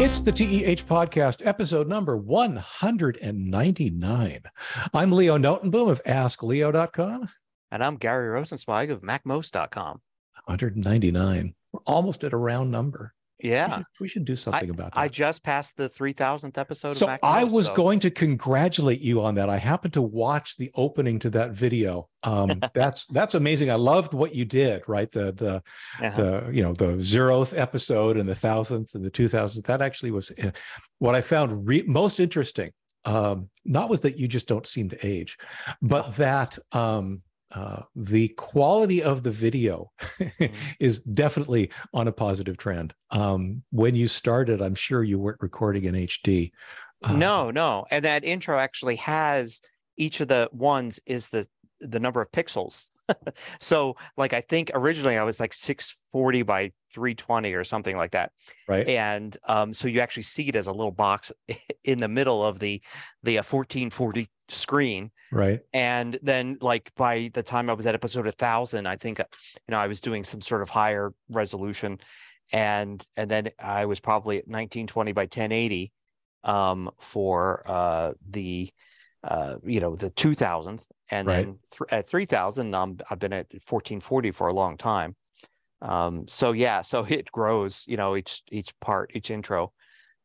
It's the TEH podcast, episode number 199. I'm Leo Notenboom of AskLeo.com. And I'm Gary Rosenzweig of MacMost.com. 199. We're almost at a round number. Yeah. We should, we should do something I, about that. I just passed the 3000th episode so of Mac I was so- going to congratulate you on that. I happened to watch the opening to that video. Um, that's that's amazing. I loved what you did. Right, the the Uh-huh. the you know the zeroth episode and the thousandth and the two thousandth. That actually was uh, what I found re- most interesting. Um, not was that you just don't seem to age, but that um, uh, the quality of the video is definitely on a positive trend. Um, when you started, I'm sure you weren't recording in HD. Uh, no, no. And that intro actually has each of the ones is the the number of pixels. so like I think originally I was like 640 by 320 or something like that. right. And um, so you actually see it as a little box in the middle of the the uh, 1440 screen. Right. and then like by the time i was at episode 1000 i think uh, you know i was doing some sort of higher resolution and and then i was probably at 1920 by 1080 um for uh the uh you know the 2000th and Right. then th- at 3000 um i've been at 1440 for a long time um so yeah so it grows you know each each part each intro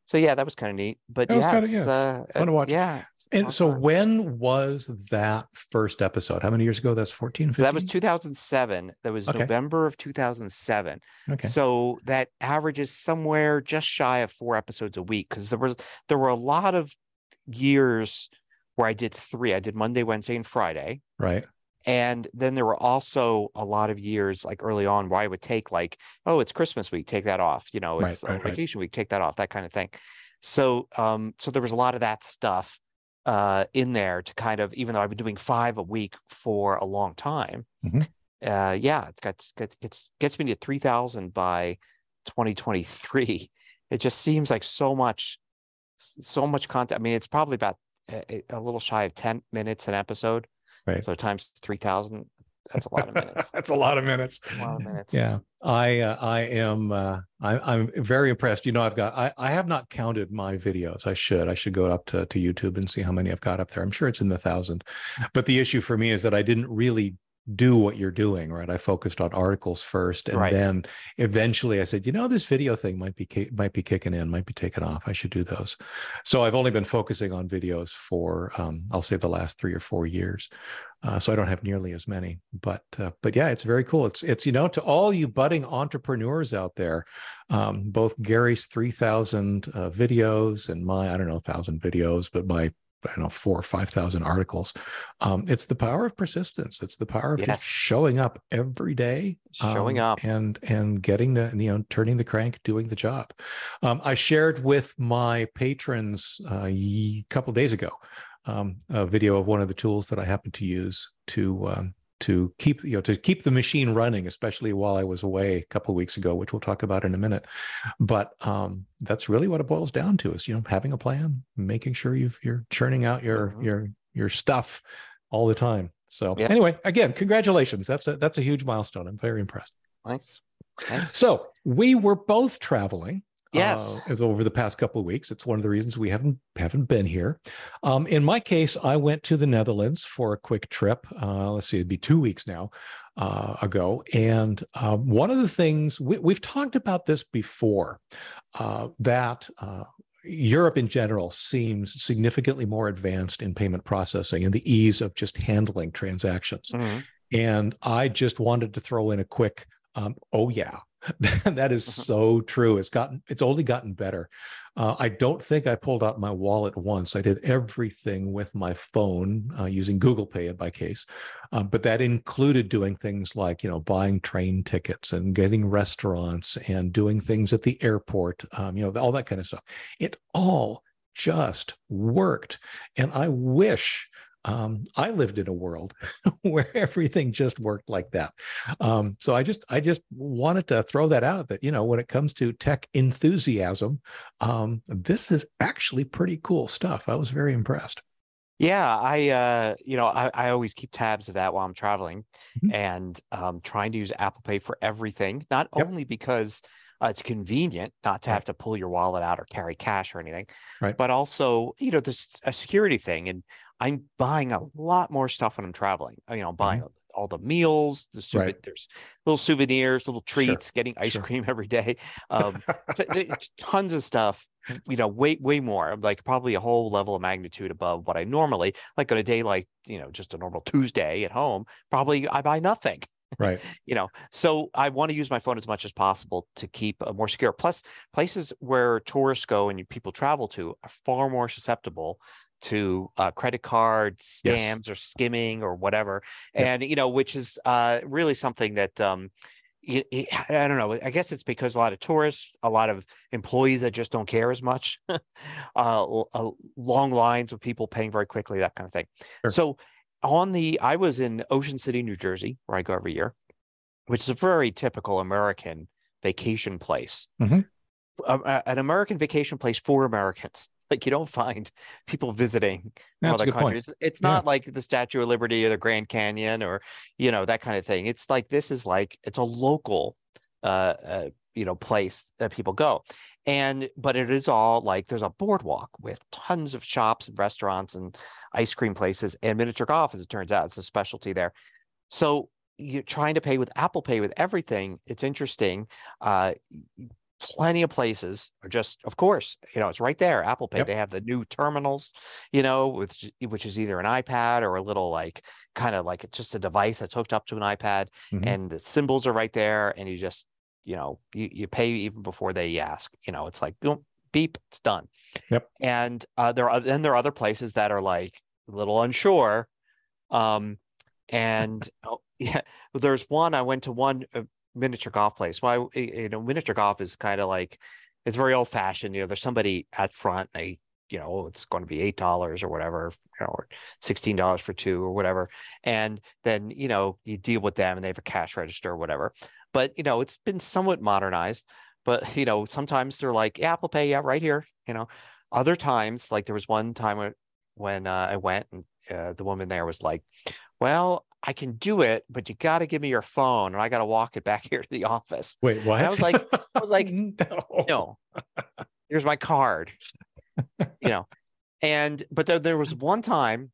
so yeah that was kind of neat but That yeah kinda- it's yeah, uh fun to watch. yeah And so when was that first episode? How many years ago? That's 14, So that was 2007. That was Okay. November of 2007. Okay. So that averages somewhere just shy of four episodes a week because there was there were a lot of years where I did three. I did Monday, Wednesday, and Friday. Right. And then there were also a lot of years like early on where I would take like, oh, it's Christmas week, take that off. You know, it's uh, right, right. vacation week, take that off, that kind of thing. So um, so there was a lot of that stuff uh in there to kind of even though I've been doing five a week for a long time. Mhm. Uh yeah, it gets gets gets me to three thousand by 2023. It just seems like so much so much content. I mean, it's probably about a, a little shy of 10 minutes an episode. Right. So times 3000, that's a lot of minutes. That's a lot of minutes. a lot of minutes. Yeah, I uh, I am uh, I, I'm very impressed. You know, I've got I, I have not counted my videos. I should I should go up to to YouTube and see how many I've got up there. I'm sure it's in the thousand. But the issue for me is that I didn't really do what you're doing. Right, I focused on articles first, and Right. then eventually I said, you know, this video thing might be might be kicking in, might be taking off. I should do those. So I've only been focusing on videos for um, I'll say the last three or four years. Uh, so I don't have nearly as many, but uh, but yeah, it's very cool. It's it's you know to all you budding entrepreneurs out there, um, both Gary's three thousand uh, videos and my I don't know thousand videos, but my I don't know four or five thousand articles. Um, it's the power of persistence. It's the power of Yes. just showing up every day, Showing um, up. and and getting the you know turning the crank, doing the job. Um, I shared with my patrons uh, a couple days ago um, a video of one of the tools that I happen to use to um, to keep you know to keep the machine running, especially while I was away a couple of weeks ago, which we'll talk about in a minute. But um, that's really what it boils down to: is you know having a plan, making sure you've, you're churning out your Mhm. your your stuff all the time. So Yeah. anyway, again, congratulations. That's a that's a huge milestone. I'm very impressed. Nice. Nice. So we were both traveling. Yes. uh, over the past couple of weeks. It's one of the reasons we haven't haven't been here. Um, in my case, I went to the Netherlands for a quick trip. Uh, let's see, it'd be two weeks now uh, ago. And uh, one of the things we, we've talked about this before uh, that. Uh, Europe in general seems significantly more advanced in payment processing and the ease of just handling transactions. Mhm. And I just wanted to throw in a quick, um, oh yeah, that is so true. It's gotten, it's only gotten better. Uh, I don't think I pulled out my wallet once. I did everything with my phone uh, using Google Pay in my case, uh, but that included doing things like you know buying train tickets and getting restaurants and doing things at the airport. Um, you know all that kind of stuff. It all just worked, and I wish um, I lived in a world where everything just worked like that. Um, so I just I just wanted to throw that out that you know when it comes to tech enthusiasm, um, this is actually pretty cool stuff. I was very impressed. Yeah, I uh, you know, I, I always keep tabs of that while I'm traveling Mhm. and um trying to use Apple Pay for everything, not Yep. only because Uh, it's convenient not to Right. have to pull your wallet out or carry cash or anything. Right. But also, you know, there's a security thing, and I'm buying a lot more stuff when I'm traveling. Uh, You know, I'm buying all the meals, the Mm-hmm. Right. there's little souvenirs, little treats, getting ice sure. cream every day. Um, tons of stuff you know way way more like probably a whole level of magnitude above what i normally like on a day like you know just a normal tuesday at home probably i buy nothing right. you know so i want to use my phone as much as possible to keep uh, more secure plus places where tourists go and people travel to are far more susceptible to uh, credit card Yes. scams or skimming or whatever Yeah. and you know which is uh, really something that um I don't know. I guess it's because a lot of tourists, a lot of employees that just don't care as much, uh, uh, long lines of people paying very quickly, that kind of thing. Sure. So, on the, I was in Ocean City, New Jersey, where I go every year, which is a very typical American vacation place. Mhm. A- a- an American vacation place for Americans. Like you don't find people visiting That's other good point. countries. It's Yeah. not like the Statue of Liberty or the Grand Canyon or you know that kind of thing. It's like this is like it's a local, uh, uh you know, place that people go, and but it is all like there's a boardwalk with tons of shops and restaurants and ice cream places and miniature golf, as it turns out, it's a specialty there. So you're trying to pay with Apple Pay with everything. It's interesting. Uh, plenty of places are just of course you know it's right there apple pay Yep. they have the new terminals you know which which is either an ipad or a little like kind of like just a device that's hooked up to an ipad Mhm. and the symbols are right there and you just you know you, you pay even before they ask you know it's like boom, beep it's done Yep. and uh there are then there are other places that are like a little unsure um and oh, yeah there's one i went to one uh, miniature golf place. Well you know miniature golf is kind of like it's very old fashioned you know there's somebody at front they you know it's going to be eight dollars or whatever you know or sixteen dollars for two or whatever and then you know you deal with them and they have a cash register or whatever. But you know it's been somewhat modernized but you know sometimes they're like yeah, apple pay yeah right here you know. Other times like there was one time when, when uh, i went and uh, the woman there was like well i can do it but you got to give me your phone and i got to walk it back here to the office. Wait, what? I was like- I was like, no. no. Here's my card. You know? And but there, there was one time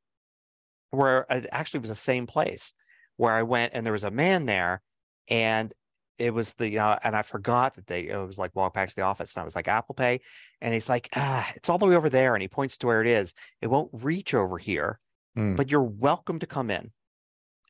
where it actually was the same place where i went and there was a man there and it was the uh, and i forgot that they it was like walk back to the office and i was like apple pay? And he's like ah it's all the way over there. And he points to where it is. It won't reach over here Mm. but you're welcome to come in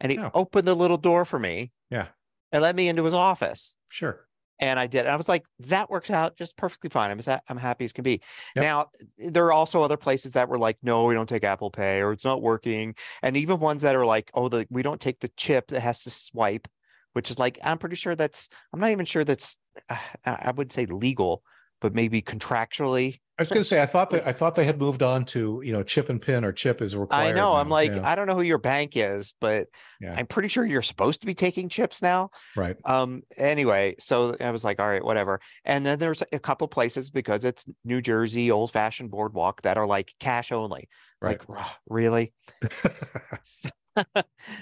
and he Oh. opened the little door for me Yeah, and let me into his office sure. and I did. And I was like, that works out just perfectly fine. I'm ha- I'm happy as can be. Yep. Now there are also other places that were like, no, we don't take Apple Pay or it's not working, and even ones that are like, oh, the we don't take the chip that has to swipe, which is like, I'm pretty sure that's. I'm not even sure that's. Uh, I I would say legal, but maybe contractually. I was going to say I thought that I thought they had moved on to you know chip and pin or chip is required. I know. I'm like, Yeah, I don't know who your bank is, but Yeah. I'm pretty sure you're supposed to be taking chips now. right. um anyway so i was like all right whatever and then there's a couple places because it's new jersey old fashioned boardwalk that are like cash only Right. like "Ugh, really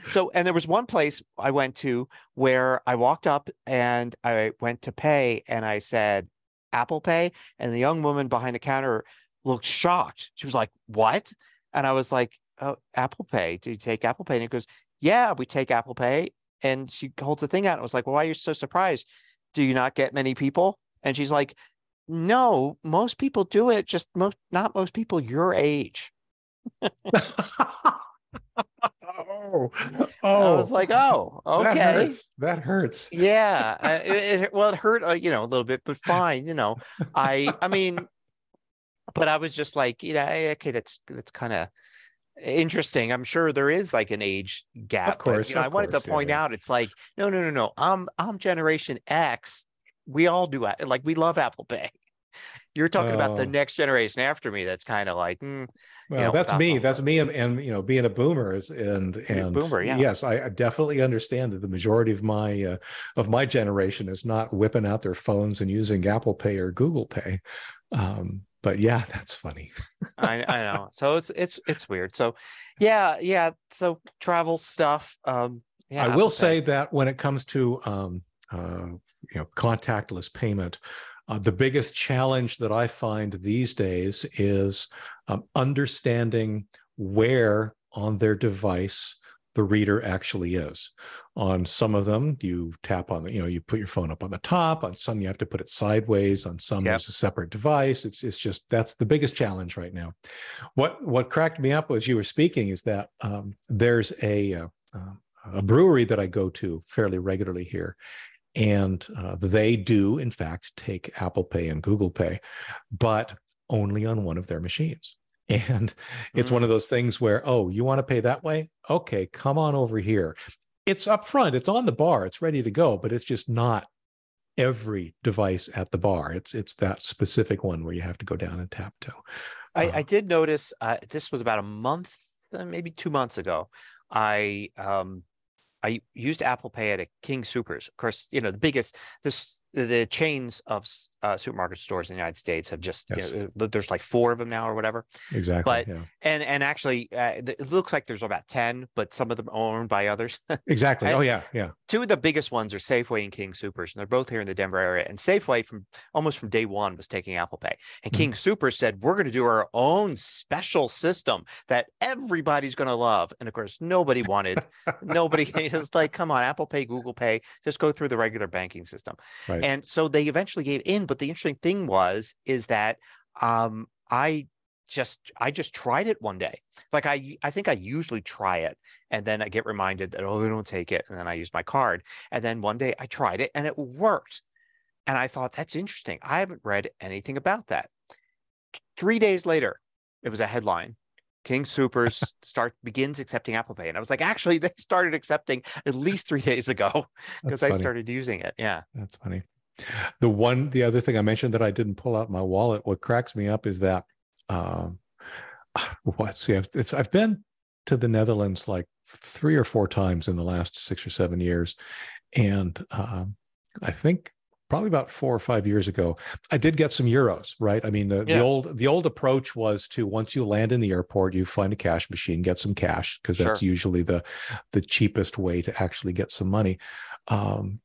so and there was one place i went to where i walked up and i went to pay and i said apple pay and the young woman behind the counter looked shocked. She was like what? And i was like oh apple pay. Do you take apple pay? And it goes yeah we take apple pay. And she holds the thing out and was like well why are you so surprised? Do you not get many people? And she's like no most people do it just most not most people your age oh, oh. i oh, was like oh okay, that hurts. That hurts. yeah it, it- well it hurt uh, you know a little bit but fine you know i i mean but i was just like you know eh, okay that's that's kind of interesting i'm sure there is like an age gap but, course, you know, of i wanted course, to point yeah. out it's like no no no no i'm i'm generation x we all do like we love apple pay you're talking about the Oh. next generation after me that's kind of like mm, Well, know, that's me. That's me, and, and you know, being a boomer is and and boomer, yeah. yes, I, I definitely understand that the majority of my uh, of my generation is not whipping out their phones and using Apple Pay or Google Pay. Um, but yeah, that's funny. I, I know. So it's it's it's weird. So yeah, yeah. So travel stuff. Um yeah, I will say that when it comes to um, uh, you know contactless payment. Uh, the biggest challenge that I find these days is um, understanding where on their device the reader actually is. On some of them, you tap on the, you know, you put your phone up on the top. On some, you have to put it sideways. On some, yep. there's a separate device. It's it's just that's the biggest challenge right now. What what cracked me up as you were speaking is that um, there's a uh, a brewery that I go to fairly regularly here, and uh, they do in fact take Apple Pay and Google Pay, but only on one of their machines. And it's mm. one of mm. those things where, oh, you want to pay that way? Okay, come on over here. It's up front, it's on the bar, it's ready to go, but it's just not every device at the bar. It's it's that specific one where you have to go down and tap to. I, uh, I did notice uh, this was about a month, uh, maybe two months ago. I um, I used Apple Pay at a King Soopers. Of course, you know the biggest this the chains of uh, supermarket stores in the United States have just yes. you know, there's like four of them now or whatever. Exactly. But yeah. and and actually, uh, it looks like there's about ten, but some of them are owned by others. exactly. oh yeah, yeah. Two of the biggest ones are Safeway and King Soopers, and they're both here in the Denver area. And Safeway from almost from day one was taking Apple Pay, and mm-hmm. King Soopers said we're going to do our own special system that everybody's going to love. And of course, nobody wanted. nobody was like, come on, Apple Pay, Google Pay, just go through the regular banking system. Right. Right. And so they eventually gave in. But the interesting thing was, is that um, I just I just tried it one day. Like I I think I usually try it and then I get reminded that oh they don't take it and then I use my card and then one day I tried it and it worked. And I thought that's interesting. I haven't read anything about that. 3 days later, it was a headline King Soopers start begins accepting Apple Pay. And I was like, actually, they started accepting at least three days ago because I started using it. Yeah. That's funny. The one, the other thing I mentioned that I didn't pull out my wallet, what cracks me up is that, um, what, see, I've, I've been to the Netherlands like three or four times in the last six or seven years. And um, I think probably about four or five years ago i did get some euros right i mean the, yeah. the old the old approach was to once you land in the airport you find a cash machine get some cash because that's sure. usually the the cheapest way to actually get some money um,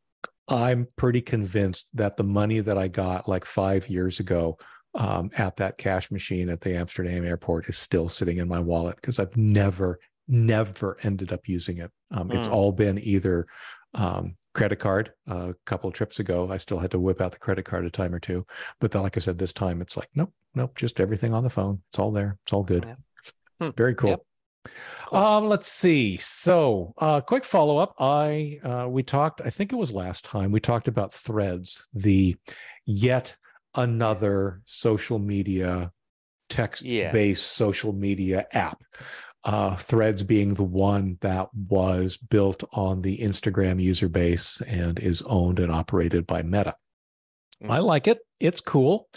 i'm pretty convinced that the money that i got like five years ago um, at that cash machine at the amsterdam airport is still sitting in my wallet because i've never never ended up using it um, mm. it's all been either um, credit card uh, a couple of trips ago i still had to whip out the credit card a time or two but then like i said this time it's like nope nope just everything on the phone it's all there it's all good yeah. hmm. very cool yep. Um, let's see. So, uh, quick follow up. I uh, we talked. I think it was last time we talked about Threads, the yet another social media text based yeah. social media app uh, Threads being the one that was built on the Instagram user base and is owned and operated by Meta. Mm-hmm. I like it. It's cool.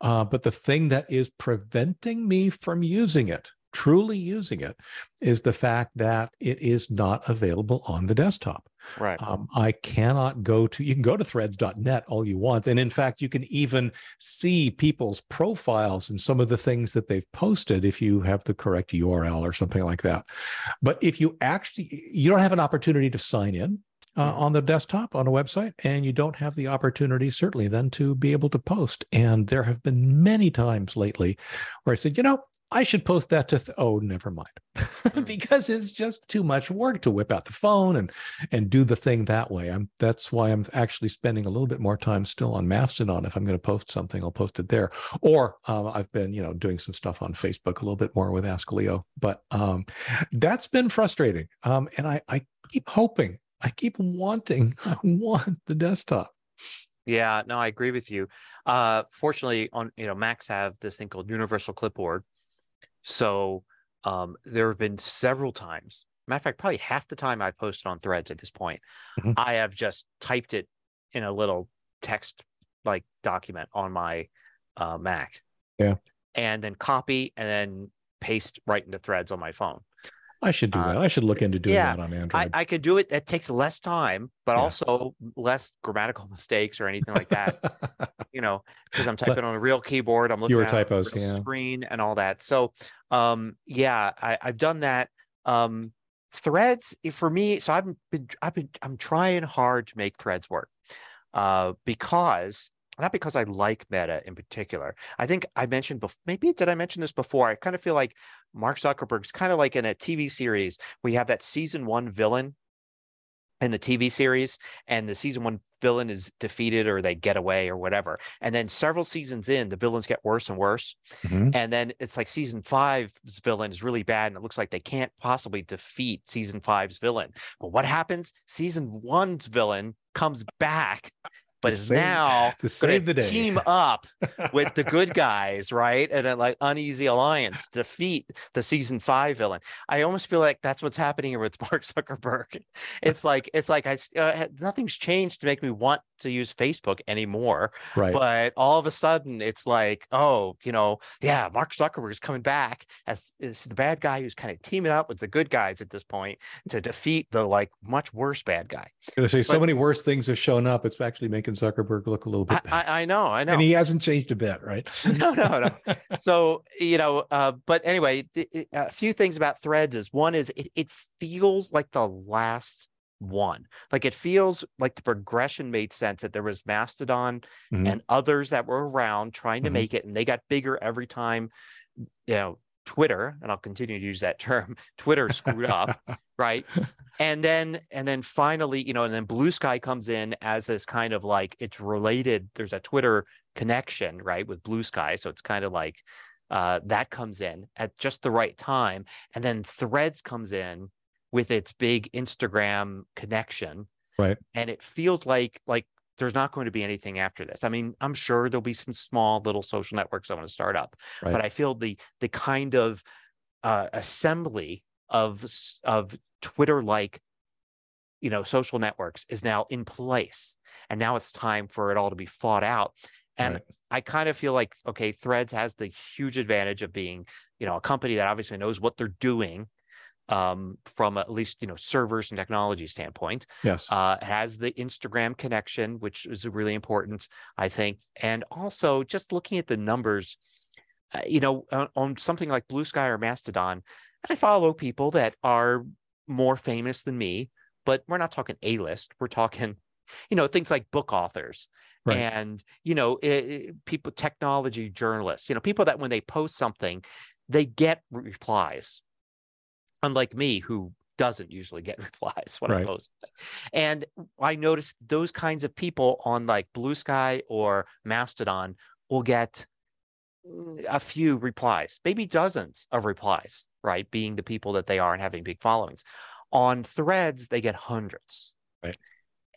Uh, but the thing that is preventing me from using it, truly using it, is the fact that it is not available on the desktop. Right. Um, I cannot go to, you can go to threads.net all you want. And in fact, you can even see people's profiles and some of the things that they've posted if you have the correct URL or something like that. But if you actually, you don't have an opportunity to sign in. Uh, mm-hmm. on the desktop on a website and you don't have the opportunity certainly then to be able to post and there have been many times lately where i said you know I should post that to, th- oh, never mind, hmm. because it's just too much work to whip out the phone and and do the thing that way. I'm that's why I'm actually spending a little bit more time still on Mastodon. If I'm going to post something, I'll post it there. Or um, I've been, you know, doing some stuff on Facebook a little bit more with Ask Leo, but um, that's been frustrating. Um, and I I keep hoping, I keep wanting, I want the desktop. Yeah, no, I agree with you. Uh, fortunately, on you know Macs have this thing called Universal Clipboard, so um, there have been several times. Matter of fact, probably half the time I posted on threads at this point, mm-hmm. I have just typed it in a little text like document on my uh, Mac. Yeah. And then copy and then paste right into threads on my phone. I should do that. Uh, I should look into doing yeah, that on Android. I, I, could do it. That takes less time, but yeah. also less grammatical mistakes or anything like that. you know, because I'm typing but on a real keyboard. I'm looking at typos, yeah. screen and all that. So, um, yeah, I, have done that. Um, threads for me. So I've been, I've been, I'm trying hard to make threads work. uh, because not because I like Meta in particular. I think I mentioned before, maybe did I mention this before? I kind of feel like Mark Zuckerberg's kind of like in a TV series. We have that season one villain in the TV series, and the season one villain is defeated or they get away or whatever. And then several seasons in, the villains get worse and worse. Mm-hmm. And then it's like season five's villain is really bad, and it looks like they can't possibly defeat season five's villain. But what happens? Season one's villain comes back but is save, now to save the day. team up with the good guys, right? And a like uneasy alliance defeat the season five villain. I almost feel like that's what's happening here with Mark Zuckerberg. It's like it's like I uh, nothing's changed to make me want to use Facebook anymore. Right. But all of a sudden, it's like, oh, you know, yeah, Mark Zuckerberg is coming back as is the bad guy who's kind of teaming up with the good guys at this point to defeat the like much worse bad guy. I'm gonna say but, so many worse things have shown up. It's actually making Zuckerberg look a little bit. I, I, I, know, I know, and he hasn't changed a bit, right? no, no, no. so you know, uh, but anyway, the, a few things about Threads is one is it, it feels like the last one. Like it feels like the progression made sense that there was Mastodon mm-hmm. and others that were around trying to mm-hmm. make it, and they got bigger every time. You know, Twitter, and I'll continue to use that term. Twitter screwed up, right? And then, and then finally, you know, and then Blue Sky comes in as this kind of like it's related. There's a Twitter connection, right, with Blue Sky. so it's kind of like uh, that comes in at just the right time, and then Threads comes in with its big Instagram connection. Right. And it feels like like there's not going to be anything after this. I mean, I'm sure there'll be some small little social networks I want to start up, right. but I feel the the kind of uh, assembly of of Twitter like you know social networks is now in place, and now it's time for it all to be fought out. And right. I kind of feel like okay, Threads has the huge advantage of being you know a company that obviously knows what they're doing um, from at least you know servers and technology standpoint. Yes, uh, has the Instagram connection, which is really important, I think, and also just looking at the numbers, uh, you know, on, on, something like Blue Sky or Mastodon, I follow people that are more famous than me, but we're not talking A list. We're talking, you know, things like book authors. Right. And you know, it, it, people, technology journalists, you know, people that when they post something, they get replies unlike me who doesn't usually get replies when right. I post. And I noticed those kinds of people on like Blue Sky or Mastodon will get a few replies, maybe dozens of replies, right? Being the people that they are and having big followings. On threads, they get hundreds. Right.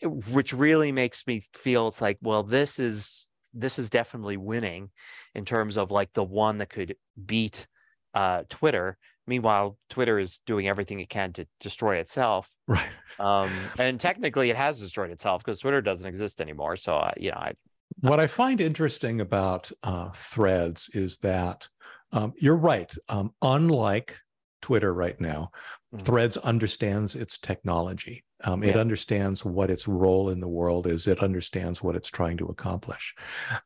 Which really makes me feel it's like, well, this is this is definitely winning in terms of like the one that could beat uh, Twitter Meanwhile, Twitter is doing everything it can to destroy itself. Right. Um, and technically, it has destroyed itself because Twitter doesn't exist anymore. So, uh, you know, I. What I find interesting about uh, Threads is that um, you're right. Um, unlike Twitter right now, mm-hmm. Threads understands its technology. Um, yeah. It understands what its role in the world is. It understands what it's trying to accomplish.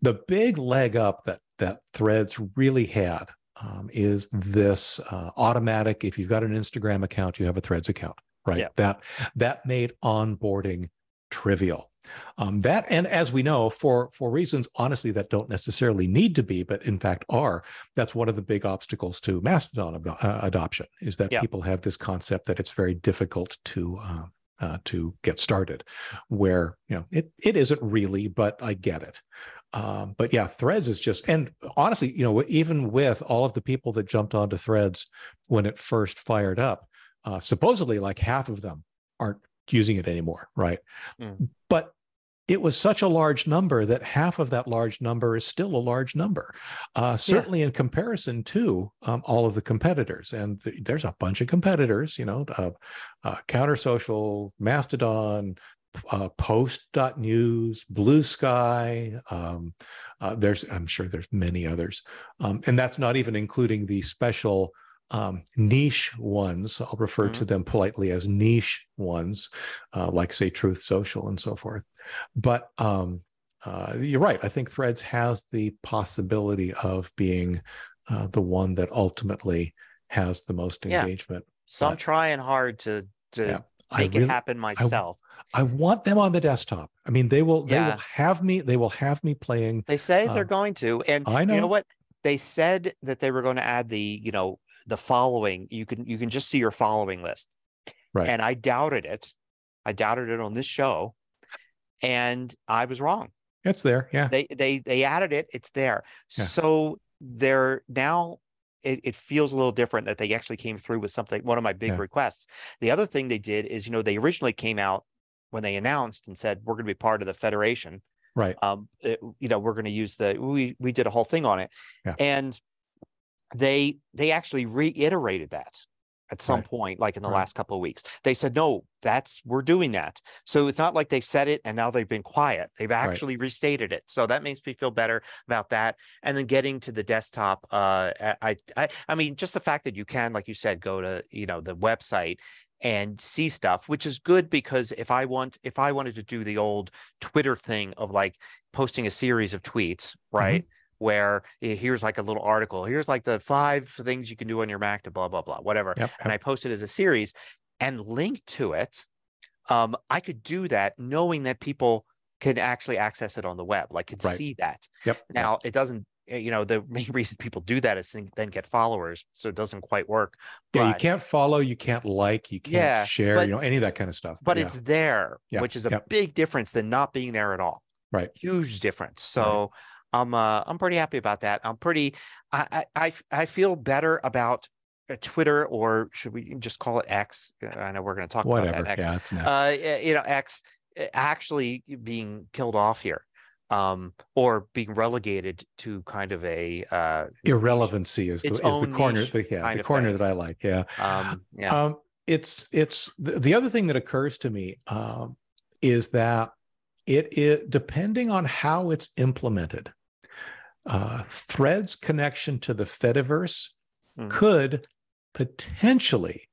The big leg up that that Threads really had um, is this uh, automatic. If you've got an Instagram account, you have a Threads account, right? Yeah. That that made onboarding trivial. Um, that and as we know, for for reasons honestly that don't necessarily need to be, but in fact are, that's one of the big obstacles to Mastodon uh, adoption is that yeah. people have this concept that it's very difficult to. Uh, uh, to get started, where you know it it isn't really, but I get it. Um, but yeah, Threads is just, and honestly, you know, even with all of the people that jumped onto Threads when it first fired up, uh, supposedly like half of them aren't using it anymore, right? Mm. But it was such a large number that half of that large number is still a large number, uh, certainly yeah. in comparison to um, all of the competitors. And th- there's a bunch of competitors, you know, uh, uh, Counter Social, Mastodon, uh, post.news bluesky um, uh, there's i'm sure there's many others. Um, and that's not even including the special um, niche ones. I'll refer mm-hmm. to them politely as niche ones uh, like say truth social and so forth. But um, uh, you're right. I think threads has the possibility of being uh, the one that ultimately has the most engagement yeah. so i'm trying hard to to yeah, make really, it happen myself I want them on the desktop. I mean, they will they will have me they will have me playing. They say they're Um, going to, and I know. you know know. what? They said that they were going to add the, you know, the following. You can you can just see your following list. Right. And I doubted it. I doubted it on this show, and I was wrong. It's there. Yeah. They they they added it. It's there. Yeah. So they're now. It, it feels a little different that they actually came through with something. One of my big Yeah. requests. The other thing they did is, you know, they originally came out when they announced and said we're going to be part of the federation Right. um it- you know we're going to use the we we did a whole thing on it Yeah. and they they actually reiterated that at some Right. point like in the Right. last couple of weeks they said no that's we're doing that so it's not like they said it and now they've been quiet they've actually restated it so that makes me feel better about that and then getting to the desktop uh i i i mean just the fact that you can like you said go to you know the website and see stuff which is good because if i want if i wanted to do the old twitter thing of like posting a series of tweets right where eh, here's like a little article here's like the five things you can do on your mac to blah blah blah whatever Yep. and i post it as a series and link to it um i could do that knowing that people can actually access it on the web like could Right. see that Yep. yep. now it doesn't you know the main reason people do that is then get followers so it doesn't quite work Yeah. You can't follow. You can't like. You can't Yeah, share. but- you know any of that kind of stuff. but yeah. it's there, Yeah, which is a yep. big difference than not being there at all. Right. Huge difference. So I'm uh, I'm pretty happy about that. I'm pretty i i i feel better about uh, Twitter or should we just call it X? Uh, know we're going to talk whatever. about that X. Yeah. It's next. Uh, you know, X uh, actually being killed off here. Um, or being relegated to kind of a uh Irrelevancy is the is the corner. The, yeah. The corner thing. that I like. Yeah. um yeah. Um, it's it's the, the other thing that occurs to me um, is that it is depending on how it's implemented. Uh, Threads connection to the Fediverse Mhm. could potentially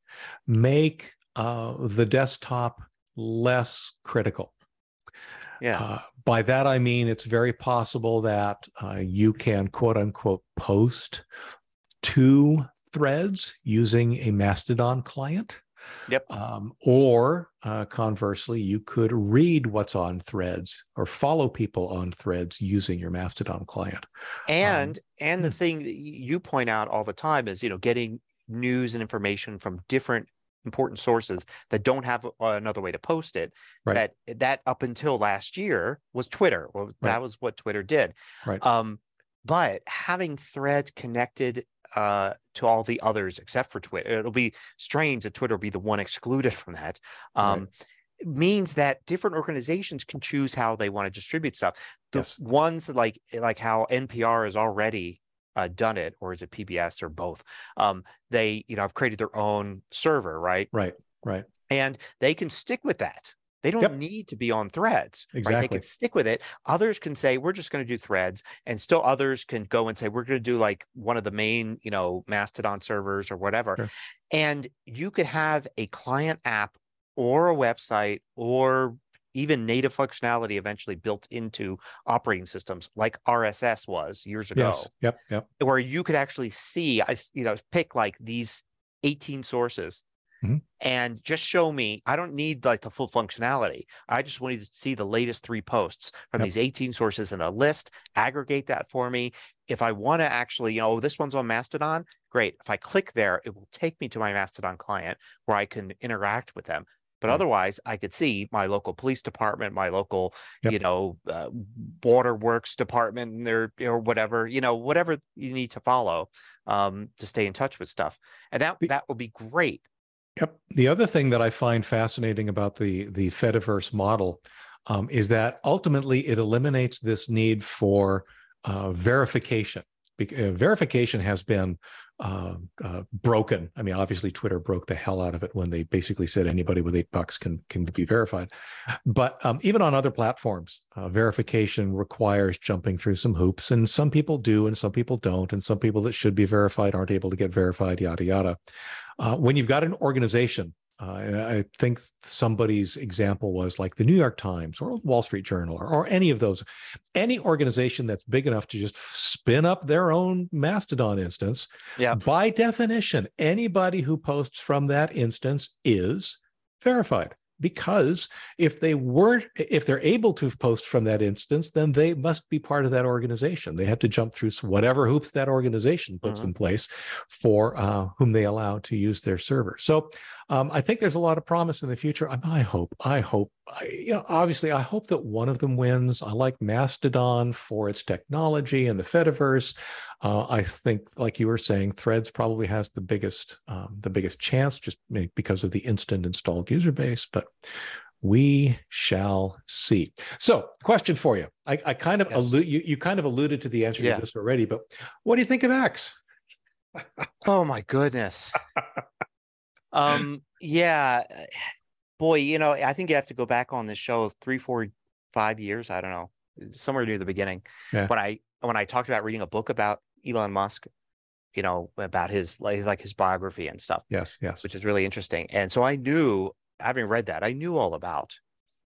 make uh, the desktop less critical. Yeah. Uh, by that, I mean it's very possible that uh, you can quote unquote post to threads using a Mastodon client. Yep. Um, or uh, conversely, you could read what's on threads or follow people on threads using your Mastodon client. and and the hmm. thing that you point out all the time is you know getting news and information from different important sources that don't have another way to post it Right. that that up until last year was twitter well that was what twitter did Right. um but having thread connected uh to all the others except for twitter it'll be strange that twitter will be the one excluded from that Right. um means that different organizations can choose how they want to distribute stuff the Yes. ones like like how npr is already uh, done it or is it pbs or both um they you know have created their own server right Right. Right. and they can stick with that they don't Yep. need to be on threads right they can stick with it others can say we're just going to do threads and still others can go and say we're going to do like one of the main you know mastodon servers or whatever Sure. and you could have a client app or a website or even native functionality eventually built into operating systems like rss was years ago Yes. Yep. Yep. where you could actually see, I you know, pick like these 18 sources Mhm. and just show me. I don't need like the full functionality. I just wanted to see the latest three posts from Yep. these 18 sources in a list, aggregate that for me. If I want to actually, you know, oh, this one's on Mastodon, great. If I click there, it will take me to my Mastodon client where I can interact with them. But otherwise, I could see my local police department, my local, Yep. you know, uh, waterworks department, and their or whatever, you know, whatever you need to follow um, to stay in touch with stuff, and that that would be great. Yep. The other thing that I find fascinating about the the Fediverse model um, is that ultimately it eliminates this need for uh, verification. Bec- uh, verification has been uh, uh, broken. I mean, obviously, Twitter broke the hell out of it when they basically said anybody with eight bucks can can be verified. But um, even on other platforms, uh, verification requires jumping through some hoops, and some people do, and some people don't, and some people that should be verified aren't able to get verified. Yada yada. Uh, when you've got an organization, uh, and I think somebody's example was like the New York Times or Wall Street Journal or, or any of those, any organization that's big enough to just spin up their own Mastodon instance. Yeah. By definition, anybody who posts from that instance is verified. because if they weren't, if they're able to post from that instance, then they must be part of that organization. They have to jump through whatever hoops that organization puts mm-hmm. in place for uh, whom they allow to use their server. So um, I think there's a lot of promise in the future. I, I hope, I hope, I, you know, obviously, I hope that one of them wins. I like Mastodon for its technology and the Fediverse. Uh, I think, like you were saying, Threads probably has the biggest, um, the biggest chance, just because of the instant installed user base. But we shall see. So, question for you. I, I kind of yes. allude, you, you kind of alluded to the answer yeah. to this already, but what do you think of X? oh my goodness. um, yeah, boy, you know, I think you have to go back on this show three, four, five years. I don't know, somewhere near the beginning yeah. when I when I talked about reading a book about Elon Musk, you know, about his like like his biography and stuff. Yes, yes, which is really interesting. And so I knew, having read that, I knew all about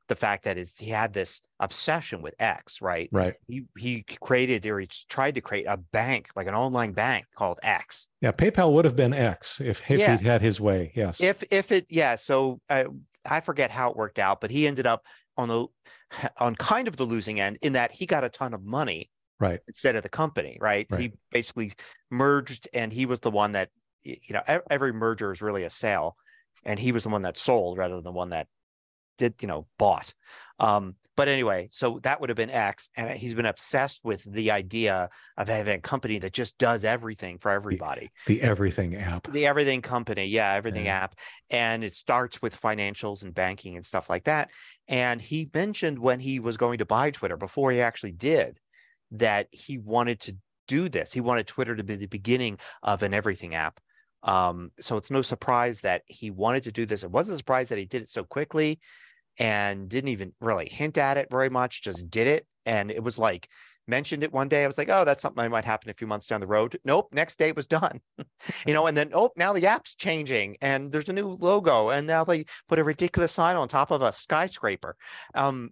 the fact that he had this obsession with X, right? Right. He he created or he tried to create a bank, like an online bank called X. Yeah, PayPal would have been X if, if yeah. he had his way. Yes. If if it yeah, so uh, I forget how it worked out, but he ended up on the on kind of the losing end in that he got a ton of money right instead of the company right, right. he basically merged and he was the one that you know every merger is really a sale and he was the one that sold rather than the one that did you know bought. Um but anyway so that would have been x and he's been obsessed with the idea of having a company that just does everything for everybody. the, the everything app. The everything company yeah everything yeah. app. And it starts with financials and banking and stuff like that. And he mentioned when he was going to buy twitter before he actually did that he wanted to do this. He wanted twitter to be the beginning of an everything app. Um, so it's no surprise that he wanted to do this. It wasn't a surprise that he did it so quickly and didn't even really hint at it very much, just did it. And it was like, mentioned it one day. I was like, oh, that's something that might happen a few months down the road. Nope. Next day it was done. you know, and then, oh, now the app's changing and there's a new logo. And now they put a ridiculous sign on top of a skyscraper. Um,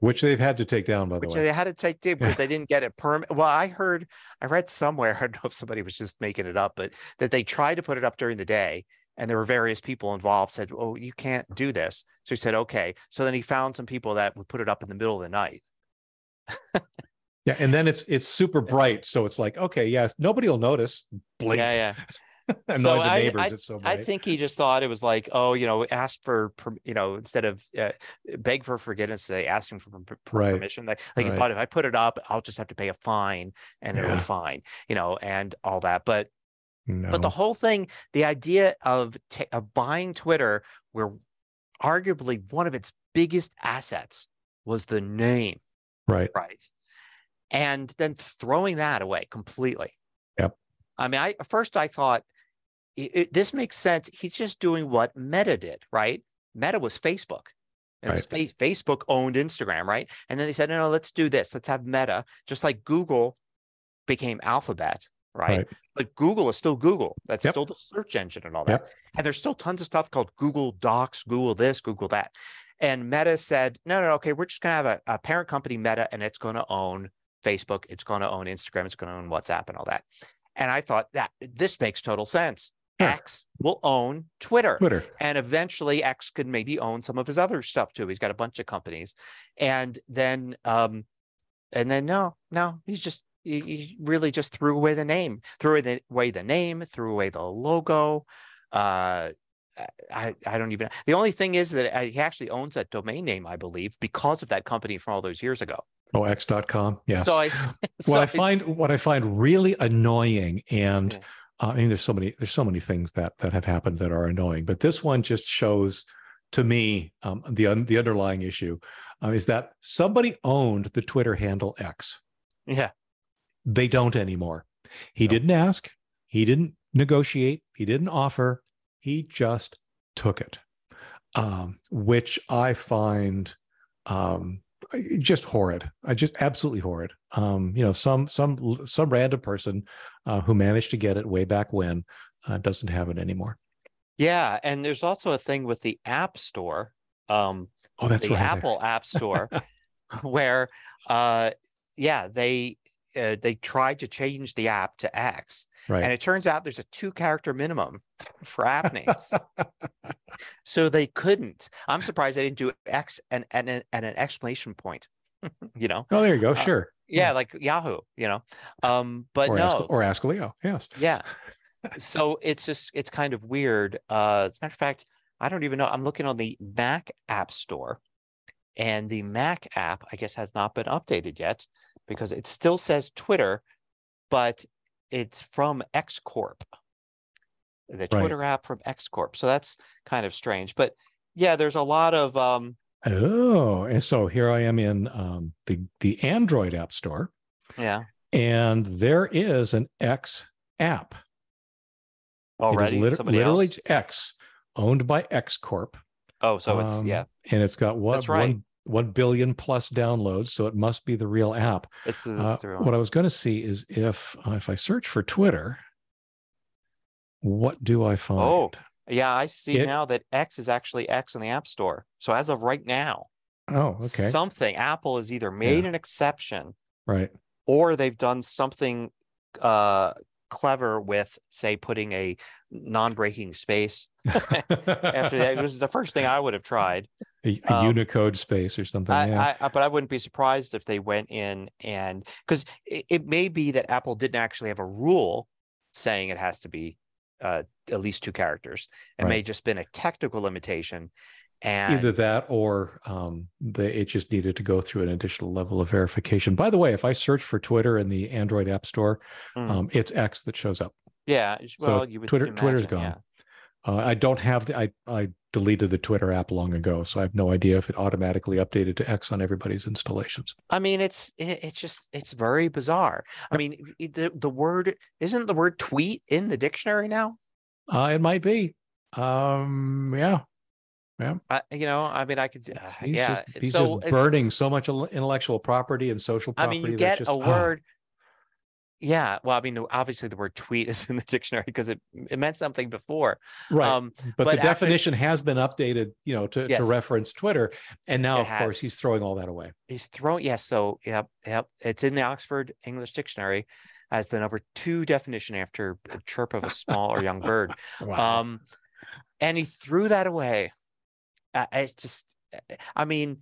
which they've had to take down by the which way they had to take down because they didn't get it permit well i heard i read somewhere i don't know if somebody was just making it up but that they tried to put it up during the day and there were various people involved said oh you can't do this so he said okay so then he found some people that would put it up in the middle of the night yeah and then it's it's super bright so it's like okay yes nobody will notice blink yeah yeah annoy so the neighbors. I, I, it's so bright. I think he just thought it was like, oh, you know, ask for, you know, instead of uh, beg for forgiveness, they ask him for, for right. permission. Like, like right. he thought if I put it up, I'll just have to pay a fine and yeah. it'll be fine, you know, and all that. But no. But the whole thing, the idea of, t- of buying Twitter, where arguably one of its biggest assets was the name. Right. Right. And then throwing that away completely. Yep. I mean, I first I thought it, it, this makes sense. He's just doing what Meta did, right? Meta was Facebook. And right. was Facebook owned Instagram, right? And then they said, no, no, let's do this. Let's have Meta, just like Google became Alphabet, right? right. But Google is still Google. That's yep. still the search engine and all that. Yep. And there's still tons of stuff called Google Docs, Google this, Google that. And Meta said, no, no, okay, we're just going to have a, a parent company, Meta, and it's going to own Facebook. It's going to own Instagram. It's going to own WhatsApp and all that. And I thought that this makes total sense. X will own Twitter. Twitter. And eventually X could maybe own some of his other stuff too. He's got a bunch of companies. And then um and then no, no, he's just he, really just threw away the name, threw away the name, threw away the logo. Uh, I, I don't even. The only thing is that he actually owns that domain name, I believe, because of that company from all those years ago. Oh, X.com. Yes. So I, so what I, I find what I find really annoying, and yeah. uh, I mean, there's so many there's so many things that that have happened that are annoying, but this one just shows to me um, the the underlying issue uh, is that somebody owned the Twitter handle X. Yeah. They don't anymore. He no. didn't ask, he didn't negotiate, he didn't offer, he just took it, um, which I find um, just horrid. I just absolutely horrid. Um, you know, some some some random person uh, who managed to get it way back when uh, doesn't have it anymore. Yeah, and there's also a thing with the App Store. Um, oh, that's the right. Apple App Store, where, uh, yeah, they uh, they tried to change the app to X, right. and it turns out there's a two character minimum for app names, so they couldn't. I'm surprised they didn't do X and and, an- and an exclamation point. you know, oh, there you go. uh, sure. yeah, like Yahoo. You know, um, but or no, ask or ask Leo. Yes. yeah. So it's just it's kind of weird. Uh, as a matter of fact, I don't even know. I'm looking on the Mac App Store, and the Mac app, I guess, has not been updated yet because it still says Twitter, but it's from X Corp, the Right. Twitter app from X Corp. So that's kind of strange. But yeah, there's a lot of um, Oh, and so here I am in um, the the Android App Store, yeah, and there is an X app. already lit- literally else. X, owned by X Corp. Oh, so it's Um, yeah, and it's got what That's right. one one billion plus downloads, so it must be the real app. it's the, Uh, real what I was going to see is if uh, if I search for Twitter, what do I find? Oh, Yeah, I see It- now that X is actually X in the App Store. So as of right now, oh, okay, something Apple has either made an exception right. or they've done something uh clever with say putting a non-breaking space after that. It was the first thing I would have tried. a, a Um, Unicode space or something. I, yeah. I, I- but I wouldn't be surprised if they went in and because it, it may be that Apple didn't actually have a rule saying it has to be uh, at least two characters. It may Right. just been a technical limitation. And Either that or um, they, it just needed to go through an additional level of verification. By the way, if I search for Twitter in the Android App Store, Mm. um, it's X that shows up. yeah, so well, you would Twitter- Twitter's imagine, gone. yeah. Uh, I don't have the I I deleted the Twitter app long ago, so I have no idea if it automatically updated to X on everybody's installations. I mean, it's it, it's just it's very bizarre. I mean, the the word isn't the word tweet in the dictionary now. Uh, it might be. Um, yeah, I, you know, I mean, I could, uh, he's yeah. just, he's so just burning so much intellectual property and social I property. mean, you that's get just, a ah, word. Yeah, well, I mean, obviously the word tweet is in the dictionary because it it meant something before. right? Um, but, but the actually- definition has been updated, you know, to, Yes. to reference Twitter, and now, It of course, he's throwing all that away. he's throwing, Yes, so yep, yep. It's in the Oxford English Dictionary as the number two definition after a chirp of a small or young bird. Wow. Um, and he threw that away. Uh, it's just, I mean,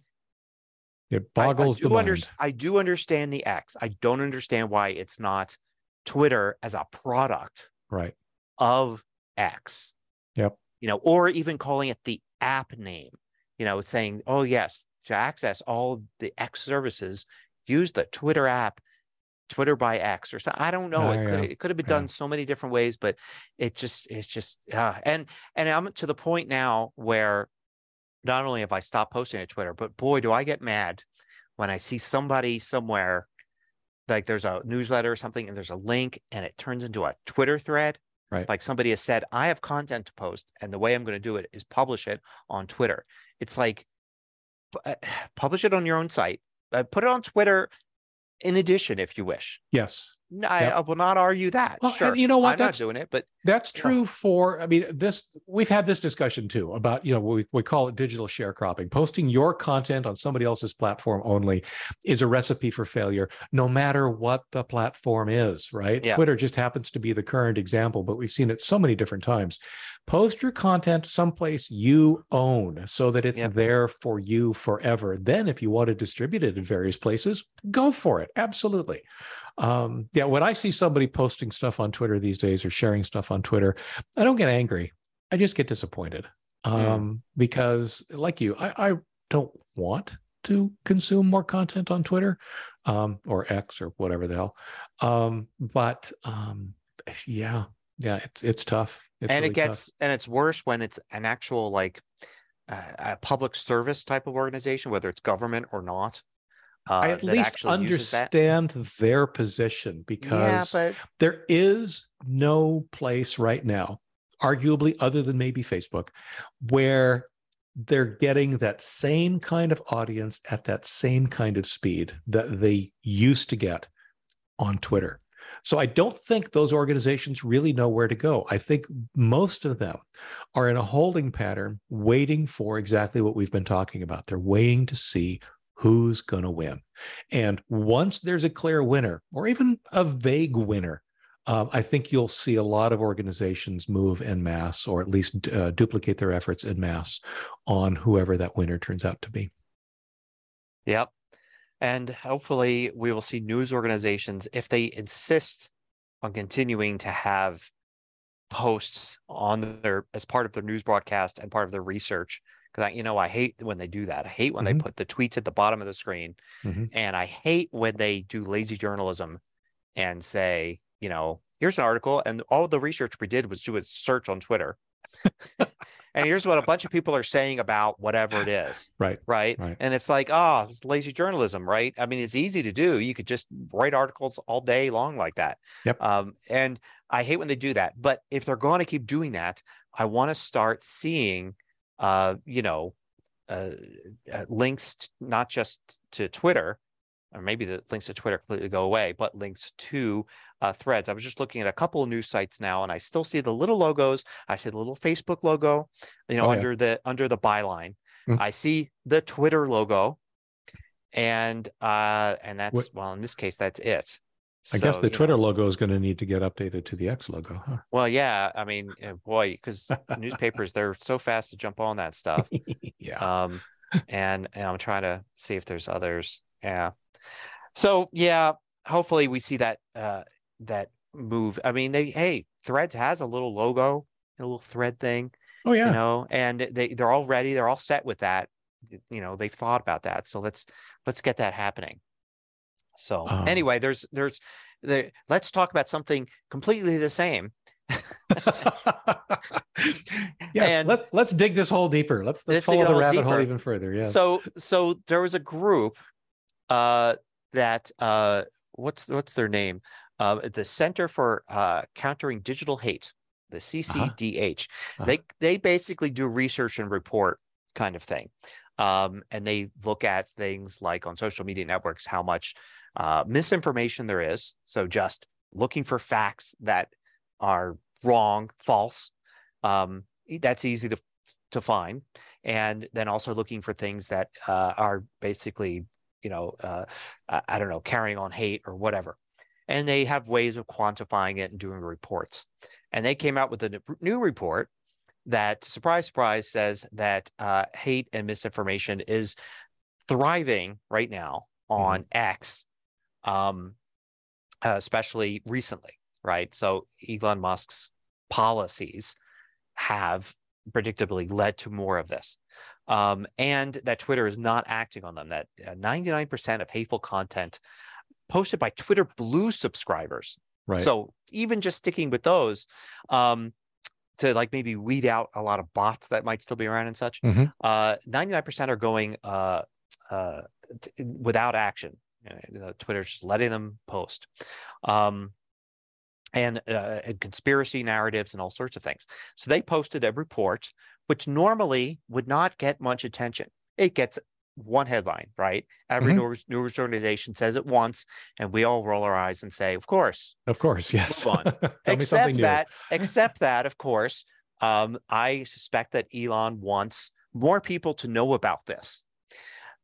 it boggles I, do the under- mind. I do understand the X. I don't understand why it's not Twitter as a product Right. of X. Yep. You know, or even calling it the app name. You know, saying, "Oh yes, to access all the X services, use the Twitter app, Twitter by X or something." I don't know. It could yeah, it could have been yeah. done so many different ways, but it just it's just uh, and and I'm to the point now where not only have I stopped posting to Twitter, but boy, do I get mad when I see somebody somewhere like there's a newsletter or something and there's a link and it turns into a Twitter thread. Right. Like somebody has said, I have content to post, and the way I'm going to do it is publish it on Twitter. It's like uh, publish it on your own site, uh, put it on Twitter in addition, if you wish. Yes. I, Yep. I will not argue that. Well, sure. you know what? I'm That's- not doing it, but That's Yeah. true for, I mean, this, we've had this discussion too about, you know, we, we call it digital sharecropping. Posting your content on somebody else's platform only is a recipe for failure, no matter what the platform is, right? Yeah. Twitter just happens to be the current example, but we've seen it so many different times. Post your content someplace you own so that it's Yep. there for you forever. Then, if you want to distribute it in various places, go for it. Absolutely. Um, yeah, when I see somebody posting stuff on Twitter these days or sharing stuff on Twitter, I don't get angry. I just get disappointed. Um, because like you, I, I don't want to consume more content on Twitter, um, or X or whatever the hell. Um, but um, yeah, yeah, it's it's tough. It's and really it tough. gets and it's worse when it's an actual like uh, a public service type of organization, whether it's government or not. Uh, I at least actually uses that. understand their position because yeah, but there is no place right now, arguably other than maybe Facebook, where they're getting that same kind of audience at that same kind of speed that they used to get on Twitter. So I don't think those organizations really know where to go. I think most of them are in a holding pattern, waiting for exactly what we've been talking about. They're waiting to see who's going to win. And once there's a clear winner, or even a vague winner, uh, I think you'll see a lot of organizations move en masse, or at least uh, duplicate their efforts en masse on whoever that winner turns out to be. Yep. And hopefully, we will see news organizations, if they insist on continuing to have posts on their as part of their news broadcast and part of their research because you know I hate when they do that. I hate when mm-hmm. they put the tweets at the bottom of the screen, mm-hmm. and I hate when they do lazy journalism and say, you know, here's an article, and all the research we did was do a search on Twitter. and here's what a bunch of people are saying about whatever it is. Right. Right. right. And it's like, oh, it's lazy journalism, right? I mean, it's easy to do. You could just write articles all day long like that. Yep. Um, and I hate when they do that. But if they're going to keep doing that, I want to start seeing uh, you know, uh, uh, links t- not just to Twitter, or maybe the links to Twitter completely go away, but links to uh, threads. I was just looking at a couple of news sites now, and I still see the little logos. I see the little Facebook logo, you know, oh, under yeah. the under the byline. Mm-hmm. I see the Twitter logo, and uh, and that's what? well, in this case, that's it. I so, guess the Twitter know. logo is going to need to get updated to the X logo, huh? Well, yeah. I mean, eh, boy, because newspapers they're so fast to jump on that stuff. yeah. Um, and and I'm trying to see if there's others. Yeah. So yeah, hopefully we see that uh that move. I mean, they hey, Threads has a little logo, a little thread thing. Oh yeah. You know, and they they're all ready. They're all set with that. You know, they've thought about that. So let's let's get that happening. So um, anyway, there's there's there. Let's talk about something completely the same. yeah, let, let's dig this hole deeper. Let's let's follow the rabbit deeper. hole even further. Yeah. So so there was a group uh that uh what's what's their name? Uh, the Center for uh, Countering Digital Hate, the CCDH. Uh-huh. Uh-huh. They they basically do research and report kind of thing. Um, and they look at things like on social media networks how much uh, misinformation there is. So just looking for facts that are wrong, false. Um, that's easy to to find, and then also looking for things that uh, are basically, you know, uh, I don't know, carrying on hate or whatever. And they have ways of quantifying it and doing reports. And they came out with a new report that, surprise, surprise, says that uh, hate and misinformation is thriving right now on mm-hmm. X um, uh, especially recently, right? So Elon Musk's policies have predictably led to more of this. Um, and that Twitter is not acting on them. That 99% uh, of hateful content posted by Twitter Blue subscribers. Right. So even just sticking with those, um, to like maybe weed out a lot of bots that might still be around and such. Mm-hmm. Uh, 99% are going uh, uh, t- without action. Know, Twitter's just letting them post. Um, and, uh, and conspiracy narratives and all sorts of things. So they posted a report, which normally would not get much attention. It gets one headline, right? Every mm-hmm. news, news organization says it once, and we all roll our eyes and say, "Of course, of course, yes." except that, except that, of course, um, I suspect that Elon wants more people to know about this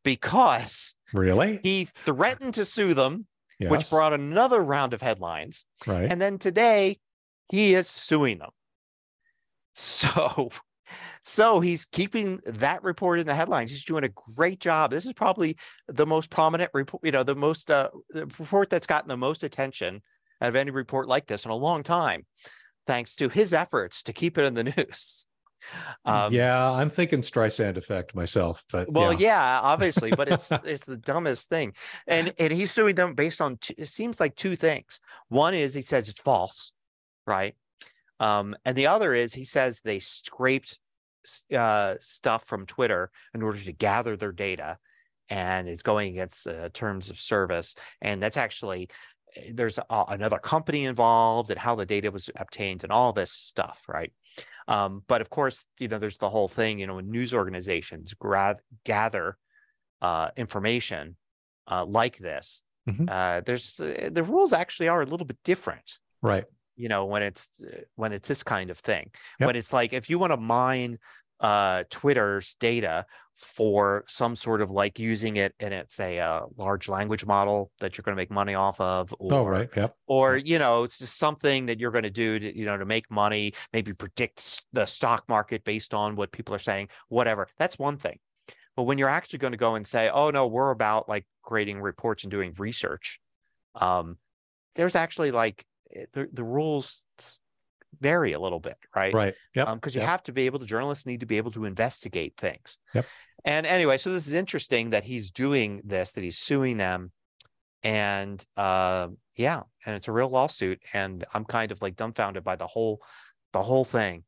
because really he threatened to sue them, yes. which brought another round of headlines. Right. And then today he is suing them. So so he's keeping that report in the headlines. He's doing a great job. This is probably the most prominent report, you know, the most uh, the report that's gotten the most attention out of any report like this in a long time, thanks to his efforts to keep it in the news. Um, yeah, I'm thinking Streisand effect myself, but well, yeah, yeah obviously, but it's it's the dumbest thing, and and he's suing them based on two, it seems like two things. One is he says it's false, right? Um, and the other is he says they scraped uh, stuff from Twitter in order to gather their data, and it's going against uh, terms of service, and that's actually there's a, another company involved and how the data was obtained and all this stuff, right? Um, but of course, you know, there's the whole thing, you know, when news organizations gra- gather uh, information uh, like this, mm-hmm. uh, there's uh, the rules actually are a little bit different. Right. You know, when it's uh, when it's this kind of thing, yep. when it's like if you want to mine uh, Twitter's data for some sort of like using it and it's a uh, large language model that you're going to make money off of or, oh right yep or you know it's just something that you're going to do to you know to make money maybe predict the stock market based on what people are saying whatever that's one thing. But when you're actually going to go and say oh no we're about like creating reports and doing research um there's actually like eh, the, the rules vary a little bit right? Right yeah because um, you yep. have to be able to journalists need to be able to investigate things. Yep and anyway, so this is interesting that he's doing this, that he's suing them. And uh, yeah, and it's a real lawsuit. And I'm kind of like dumbfounded by the whole the whole thing.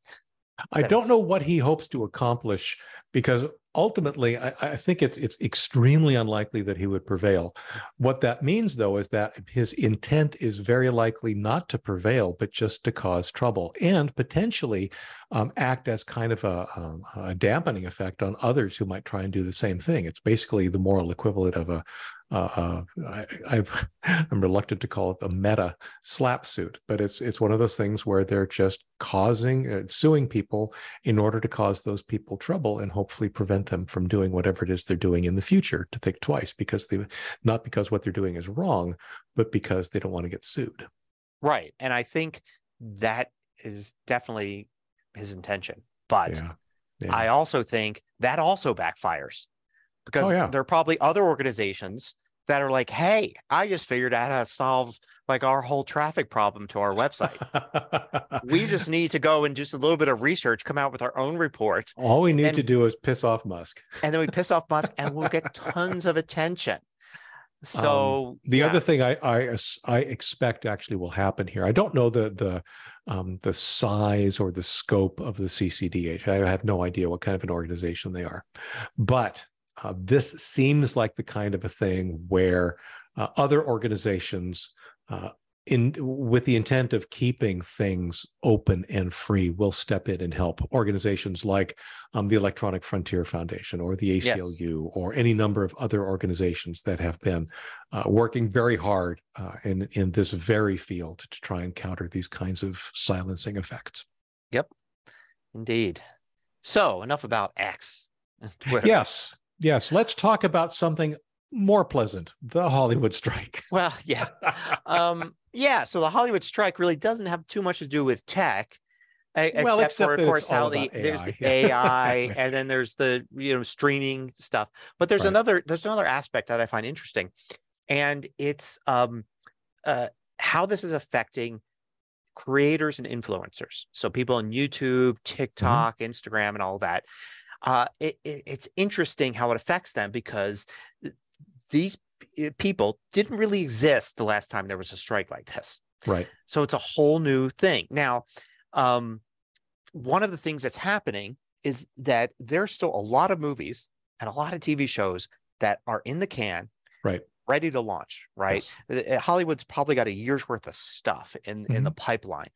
I don't know what he hopes to accomplish because ultimately, I, I, think it's it's extremely unlikely that he would prevail. What that means, though, is that his intent is very likely not to prevail, but just to cause trouble and potentially um, act as kind of a, um, a, dampening effect on others who might try and do the same thing. It's basically the moral equivalent of a uh, uh I, am reluctant to call it the meta SLAPP suit, but it's it's one of those things where they're just causing uh, suing people in order to cause those people trouble and hopefully prevent them from doing whatever it is they're doing in the future to think twice because they not because what they're doing is wrong, but because they don't want to get sued. Right, and I think that is definitely his intention, but. Yeah. Yeah. I also think that also backfires because oh, yeah. there are probably other organizations that are like, hey, I just figured out how to solve like our whole traffic problem to our website. we just need to go and just a little bit of research, come out with our own report. All we need and, to do is piss off Musk. and then we piss off Musk and we'll get tons of attention. So um, the yeah. other thing I, I I expect actually will happen here. I don't know the the um, the size or the scope of the CCDH. I have no idea what kind of an organization they are, but uh, this seems like the kind of a thing where uh, other organizations uh, in with the intent of keeping things open and free will step in and help organizations like um, the electronic frontier foundation or the aclu yes. or any number of other organizations that have been uh, working very hard uh, in in this very field to try and counter these kinds of silencing effects. Yep. Indeed. So enough about x. Yes Yes, let's talk about something more pleasant the Hollywood strike. Well, yeah. um, yeah. So the Hollywood strike really doesn't have too much to do with tech. Well, except, except for, of course, how the, there's the AI and then there's the you know streaming stuff. But there's right. another there's another aspect that I find interesting, and it's um, uh, how this is affecting creators and influencers. So people on YouTube, mm-hmm. TikTok, mm-hmm. Instagram, and all that uh, it, it, it's interesting how it affects them because these people didn't really exist the last time there was a strike like this. Right. So it's a whole new thing. Now, um, one of the things that's happening is that there's still a lot of movies and a lot of TV shows that are in the can. Right. Ready to launch, right? Yes. Eh, Hollywood's probably got a year's worth of stuff in, mm-hmm. in the mm-hmm. pipeline.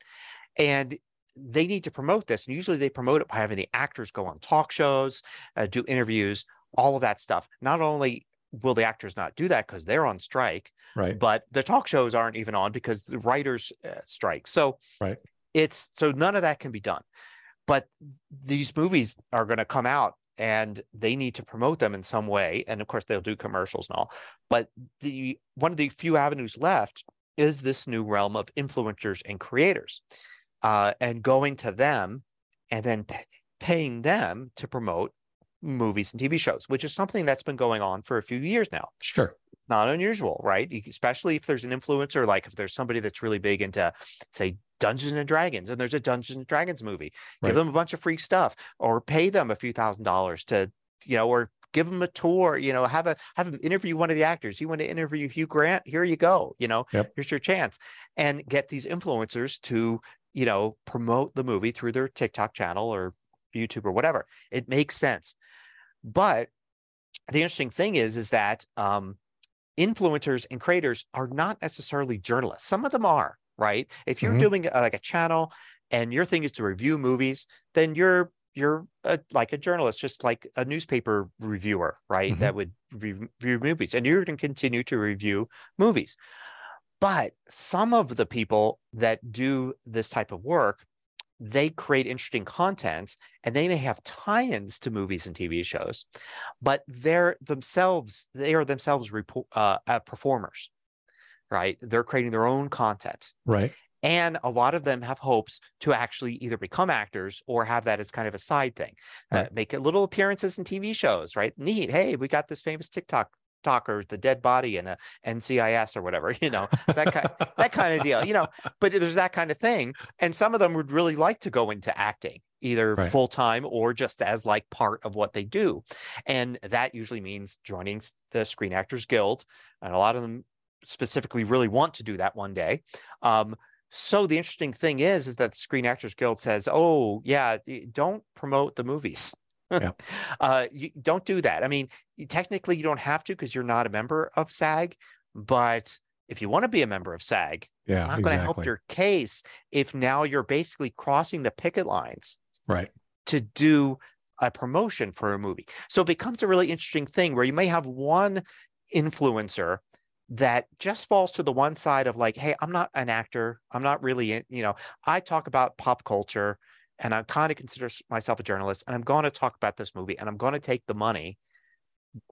And they need to promote this. And usually they promote it by having the actors go on talk shows, uh, do interviews, all of that stuff. Not only will the actors not do that because they're on strike, right? But the talk shows aren't even on because the writers uh, strike. So right, it's so none of that can be done. But these movies are going to come out and they need to promote them in some way. And of course, they'll do commercials and all. But the one of the few avenues left is this new realm of influencers and creators uh, and going to them and then pay, paying them to promote movies and TV shows, which is something that's been going on for a few years now. Sure. Not unusual, right? Especially if there's an influencer, like if there's somebody that's really big into, say, Dungeons and Dragons, and there's a Dungeons and Dragons movie, right. give them a bunch of free stuff, or pay them a few thousand dollars to, you know, or give them a tour. You know, have a have them interview one of the actors. You want to interview Hugh Grant? Here you go. You know, yep. here's your chance, and get these influencers to you know, promote the movie through their TikTok channel or YouTube or whatever. It makes sense. But the interesting thing is, is that um, influencers and creators are not necessarily journalists. Some of them are, right? If you're mm-hmm. doing a, like a channel and your thing is to review movies, then you're you're a, like a journalist, just like a newspaper reviewer, right? Mm-hmm. That would review movies, and you're going to continue to review movies. But some of the people that do this type of work they create interesting content and they may have tie-ins to movies and TV shows, but they're themselves they are themselves report, uh, uh, performers, right? They're creating their own content, right? And a lot of them have hopes to actually either become actors or have that as kind of a side thing, uh, right. uh, make little appearances in TV shows, right? Neat. Hey, we got this famous TikTok talker, the dead body in a NCIS or whatever, you know, that kind, that kind of deal, you know, but there's that kind of thing. And some of them would really like to go into acting either right. full time or just as like part of what they do. And that usually means joining the Screen Actors Guild. And a lot of them specifically really want to do that one day. Um, so the interesting thing is, is that the Screen Actors Guild says, "Oh, yeah, don't promote the movies. Yeah. uh, you don't do that. I mean, you, technically, you don't have to because you're not a member of SAG. But if you want to be a member of SAG, yeah, it's not exactly. going to help your case if now you're basically crossing the picket lines, right, to do a promotion for a movie. So it becomes a really interesting thing where you may have one influencer that just falls to the one side of like, hey, I'm not an actor. I'm not really, you know, I talk about pop culture and I kind of consider myself a journalist and I'm going to talk about this movie and I'm going to take the money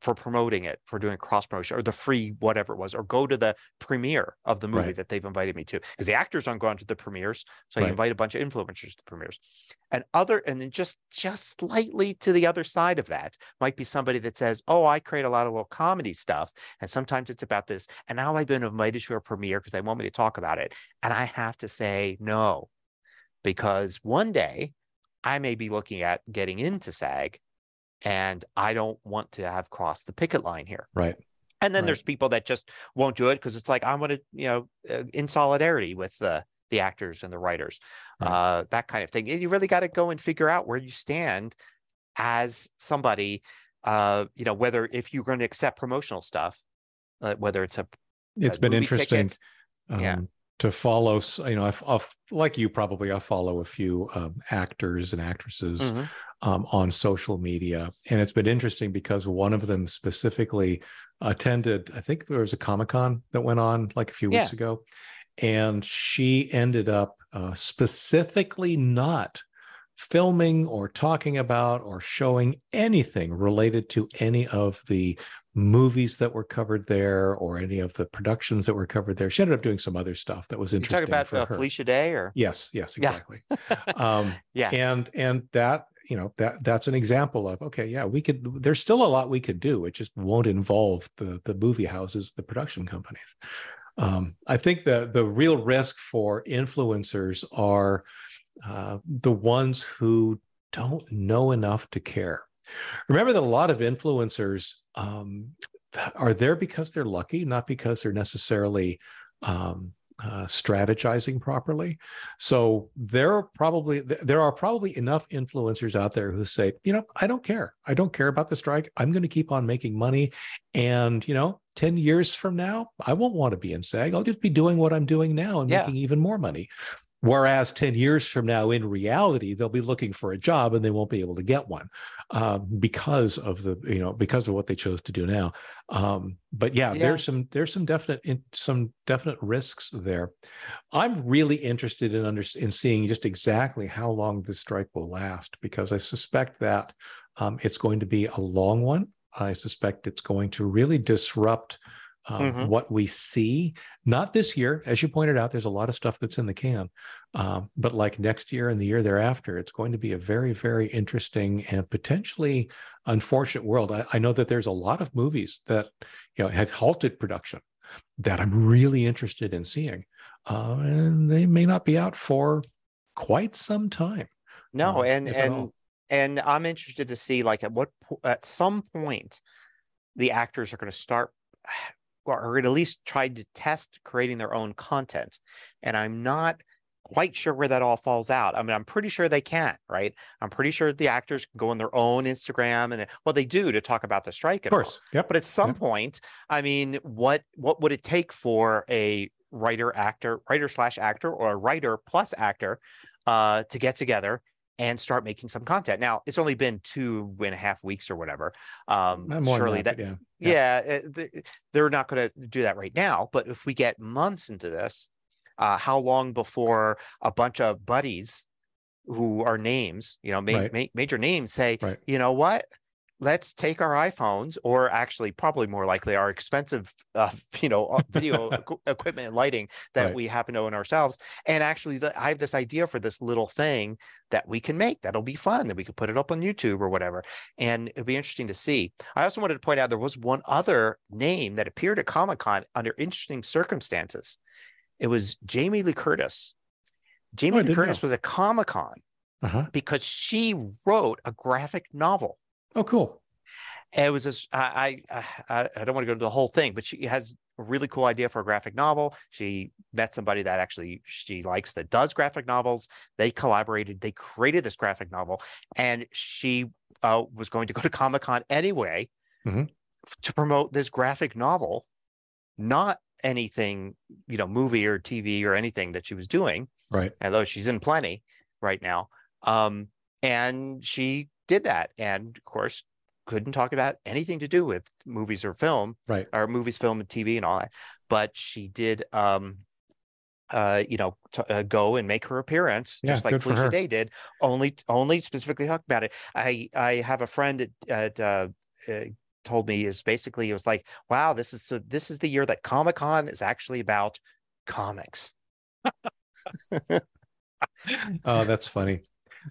for promoting it, for doing cross promotion or the free whatever it was, or go to the premiere of the movie right. that they've invited me to. Because the actors aren't going to the premieres. So right. you invite a bunch of influencers to premieres. And other and then just just slightly to the other side of that might be somebody that says, Oh, I create a lot of little comedy stuff. And sometimes it's about this. And now I've been invited to a premiere because they want me to talk about it. And I have to say no, because one day I may be looking at getting into SAG and I don't want to have crossed the picket line here. Right. And then right. there's people that just won't do it because it's like I want to, you know, uh, in solidarity with the the actors and the writers, right. uh, that kind of thing. And you really got to go and figure out where you stand as somebody. Uh, you know, whether if you're going to accept promotional stuff, uh, whether it's a, it's a been interesting. Ticket, um, yeah to follow you know I've, I've, like you probably i follow a few um, actors and actresses mm-hmm. um, on social media and it's been interesting because one of them specifically attended i think there was a comic-con that went on like a few yeah. weeks ago and she ended up uh, specifically not filming or talking about or showing anything related to any of the movies that were covered there or any of the productions that were covered there. She ended up doing some other stuff that was interesting. You talk about uh, Felicia Day or yes, yes, exactly. Yeah. um, yeah, and and that you know that that's an example of okay, yeah, we could. There's still a lot we could do. It just won't involve the the movie houses, the production companies. Um, I think the the real risk for influencers are uh, the ones who don't know enough to care. Remember that a lot of influencers um, are there because they're lucky, not because they're necessarily um, uh, strategizing properly. So there are probably there are probably enough influencers out there who say, you know, I don't care. I don't care about the strike. I'm going to keep on making money, and you know, ten years from now, I won't want to be in SAG. I'll just be doing what I'm doing now and yeah. making even more money. Whereas 10 years from now, in reality, they'll be looking for a job and they won't be able to get one um, because of the, you know, because of what they chose to do now. Um, but yeah, yeah, there's some, there's some definite, in, some definite risks there. I'm really interested in under, in seeing just exactly how long this strike will last because I suspect that um, it's going to be a long one. I suspect it's going to really disrupt um, mm-hmm. what we see. Not this year, as you pointed out, there's a lot of stuff that's in the can, um, but like next year and the year thereafter, it's going to be a very, very interesting and potentially unfortunate world. I, I know that there's a lot of movies that you know have halted production that I'm really interested in seeing, uh, and they may not be out for quite some time. No, uh, and and and I'm interested to see like at what at some point the actors are going to start or at least tried to test creating their own content. And I'm not quite sure where that all falls out. I mean, I'm pretty sure they can, right? I'm pretty sure the actors can go on their own Instagram and well, they do to talk about the strike. Of course. Yep. But at some yep. point, I mean, what what would it take for a writer actor, writer slash actor, or a writer plus actor uh, to get together and start making some content. Now it's only been two and a half weeks or whatever. Um, surely that, that yeah, yeah, yeah, they're not going to do that right now. But if we get months into this, uh, how long before a bunch of buddies who are names, you know, ma- Right. ma- major names say, Right. you know what? Let's take our iPhones, or actually, probably more likely, our expensive, uh, you know, uh, video equi- equipment and lighting that Right. we happen to own ourselves. And actually, the, I have this idea for this little thing that we can make that'll be fun that we could put it up on YouTube or whatever. And it'd be interesting to see. I also wanted to point out there was one other name that appeared at Comic Con under interesting circumstances. It was Jamie Lee Curtis. Jamie Oh, Lee Curtis know. was at Comic Con Uh-huh. because she wrote a graphic novel. Oh, cool. And it was this. I, I I I don't want to go into the whole thing, but she had a really cool idea for a graphic novel. She met somebody that actually she likes that does graphic novels. They collaborated. They created this graphic novel, and she uh, was going to go to Comic Con anyway Mhm. f- to promote this graphic novel, not anything you know, movie or TV or anything that she was doing Right. although she's in plenty right now. Um, and she did that, and of course, couldn't talk about anything to do with movies or film, Right. or movies, film, and TV, and all that. But she did, um, uh, you know, t- uh, go and make her appearance, Yeah, just like Felicia. Day did. Only, only specifically talk about it. I, I have a friend at, at uh, uh, told me is basically it was like, wow, this is so. This is the year that Comic Con is actually about comics. Oh, that's funny.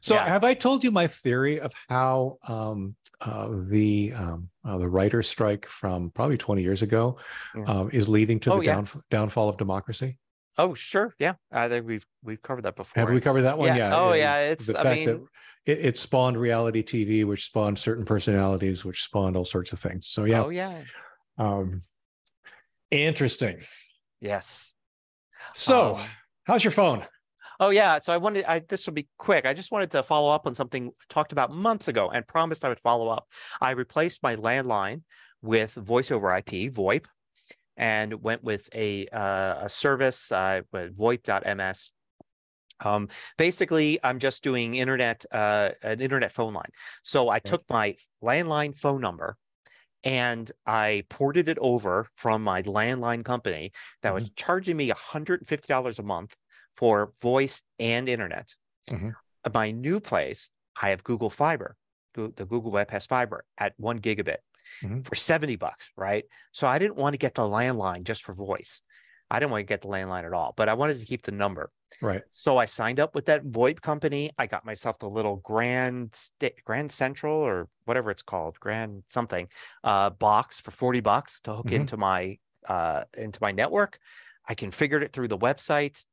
So, Yeah. have I told you my theory of how um, uh, the um, uh, the writer's strike from probably 20 years ago Yeah. um, is leading to Oh, the yeah. down, downfall of democracy? Oh, sure. Yeah. I think we've we've covered that before. Have we covered that one? Yeah. Oh, yeah. It's- the I fact that it, it spawned reality TV, which spawned certain personalities, which spawned all sorts of things. So, yeah. Oh, yeah. Um, interesting. Yes. So, Um, how's your phone? Oh, yeah. So I wanted I this will be quick. I just wanted to follow up on something talked about months ago and promised I would follow up. I replaced my landline with voice over IP, VoIP, and went with a uh, a service uh, VoIP.ms. Um, basically, I'm just doing internet, uh, an internet phone line. So I took my landline phone number and I ported it over from my landline company that was charging me $150 a month for voice and internet. Mhm. My new place, I have Google Fiber, the Google Web has fiber at one gigabit Mhm. for 70 bucks, right? So I didn't want to get the landline just for voice. I didn't want to get the landline at all, but I wanted to keep the number. Right. So I signed up with that VoIP company. I got myself the little Grand Grand Central or whatever it's called, Grand something uh, box for 40 bucks to hook Mhm. into my uh, into my network. I configured it through the website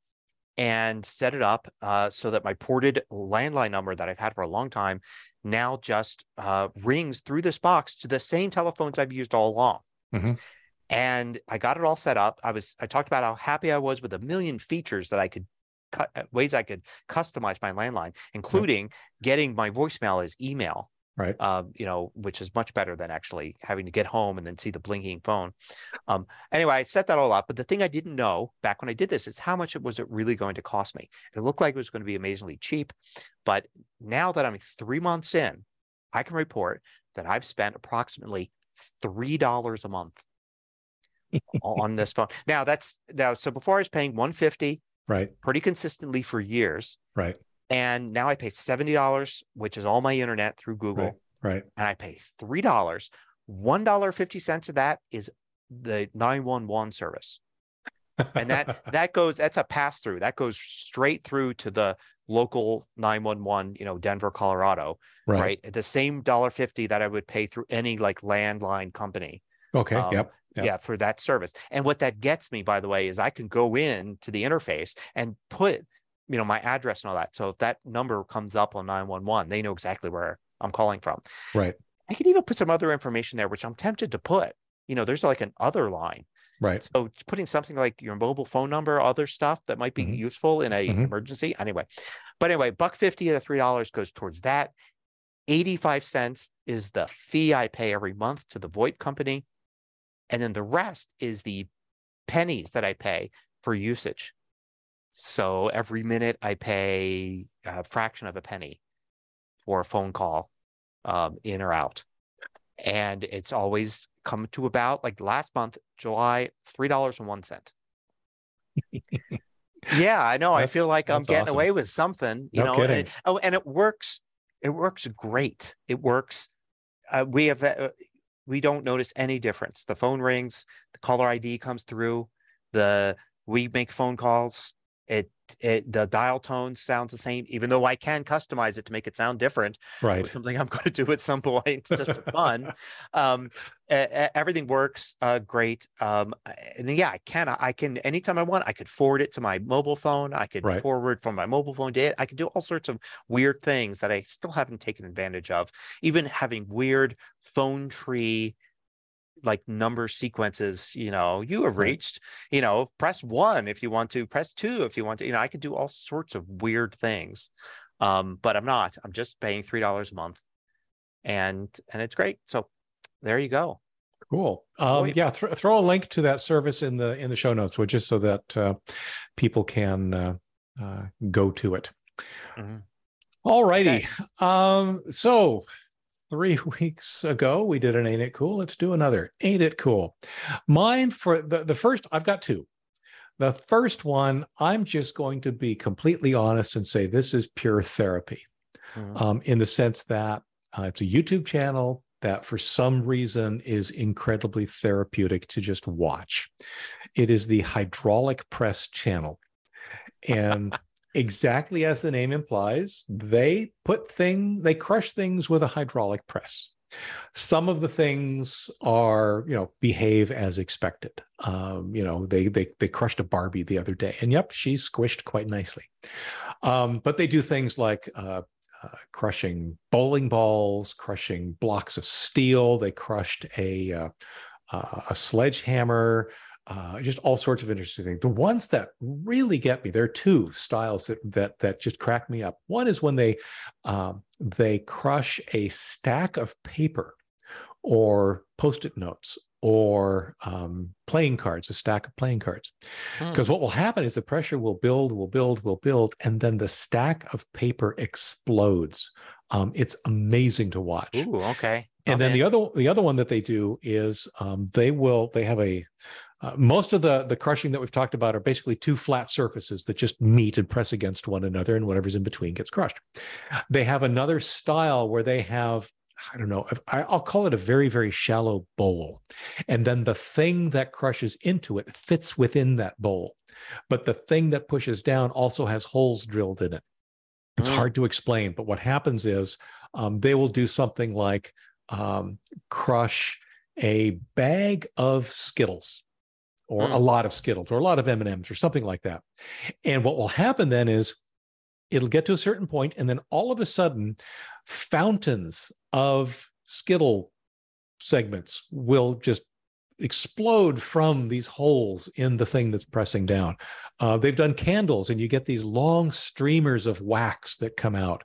and set it up uh, so that my ported landline number that I've had for a long time now just uh, rings through this box to the same telephones I've used all along. Mhm. And I got it all set up. I was I talked about how happy I was with a million features that I could cut ways I could customize my landline, including getting my voicemail as email Right. um, you know, which is much better than actually having to get home and then see the blinking phone. Um, anyway, I set that all up. But the thing I didn't know back when I did this is how much it was it really going to cost me. It looked like it was going to be amazingly cheap, but now that I'm three months in, I can report that I've spent approximately three dollars a month on this phone. Now that's now so before I was paying 150 Right. pretty consistently for years. Right. And now I pay $70, which is all my internet through Google Right. and I pay three dollars. One dollar fifty cents of that is the nine one one service, and that that goes that's a pass through. That goes straight through to the local nine one one. You know, Denver, Colorado. right. Right, at the same dollar fifty that I would pay through any like landline company. Okay. Um, yep. Yep. Yeah, for that service. And what that gets me, by the way, is I can go in to the interface and put, you know, my address and all that. So if that number comes up on 911, they know exactly where I'm calling from. Right. I could even put some other information there, which I'm tempted to put. You know, there's like an other line. Right. So putting something like your mobile phone number, other stuff that might be Mhm. useful in a Mhm. emergency. Anyway, but anyway, buck fifty of the three dollars goes towards that. 85 cents is the fee I pay every month to the VoIP company. And then the rest is the pennies that I pay for usage. So every minute I pay a fraction of a penny for a phone call um, in or out. And it's always come to about like last month, July, $3.01. Yeah, I know. I feel like I'm getting awesome. away with something, you No know. kidding. And, oh, and it works. It works great. It works. Uh, we have. Uh, we don't notice any difference. The phone rings. The caller ID comes through. The we make phone calls. It it the dial tone sounds the same, even though I can customize it to make it sound different. Right. Something I'm going to do at some point just for fun. Um, everything works uh, great. Um, and yeah, I can. I can anytime I want. I could forward it to my mobile phone. I could Right. forward from my mobile phone to it. I could do all sorts of weird things that I still haven't taken advantage of. Even having weird phone tree like number sequences you know you have reached you know press one if you want to press two if you want to you know i could do all sorts of weird things um but i'm not i'm just paying three dollars a month and and it's great so there you go Cool. Um, Wait. yeah, th- throw a link to that service in the in the show notes, which is so that uh, people can uh, uh, go to it. Mhm. All righty. Um, so three weeks ago we did an Ain't It Cool. Let's do another. Ain't It Cool? Mine for the the first. I've got two. The first one, I'm just going to be completely honest and say this is pure therapy Mhm. um, in the sense that uh, it's a YouTube channel that for some reason is incredibly therapeutic to just watch. It is the hydraulic press channel. And exactly as the name implies, they put things, they crush things with a hydraulic press. Some of the things are, you know, behave as expected. Um, you know, they they they crushed a Barbie the other day, and yep, she squished quite nicely. Um, but they do things like uh, uh, crushing bowling balls, crushing blocks of steel. They crushed a uh, uh, a sledgehammer. Uh, just all sorts of interesting things. The ones that really get me, there are two styles that that that just crack me up. One is when they um, they crush a stack of paper or post-it notes or um, playing cards, a stack of playing cards. Hmm. Because what will happen is the pressure will build, will build, will build, and then the stack of paper explodes. Um, it's amazing to watch. Ooh, okay And then the other the other one that they do is um, they will they have a uh, most of the the crushing that we've talked about are basically two flat surfaces that just meet and press against one another, and whatever's in between gets crushed. They have another style where they have I don't know I'll call it a very very shallow bowl, and then the thing that crushes into it fits within that bowl, but the thing that pushes down also has holes drilled in it. It's Mm. hard to explain, but what happens is um, they will do something like um, crush a bag of Skittles or a Mm. lot of Skittles or a lot of M&Ms or something like that. And what will happen then is it'll get to a certain point and then all of a sudden fountains of Skittle segments will just explode from these holes in the thing that's pressing down. Uh, they've done candles, and you get these long streamers of wax that come out.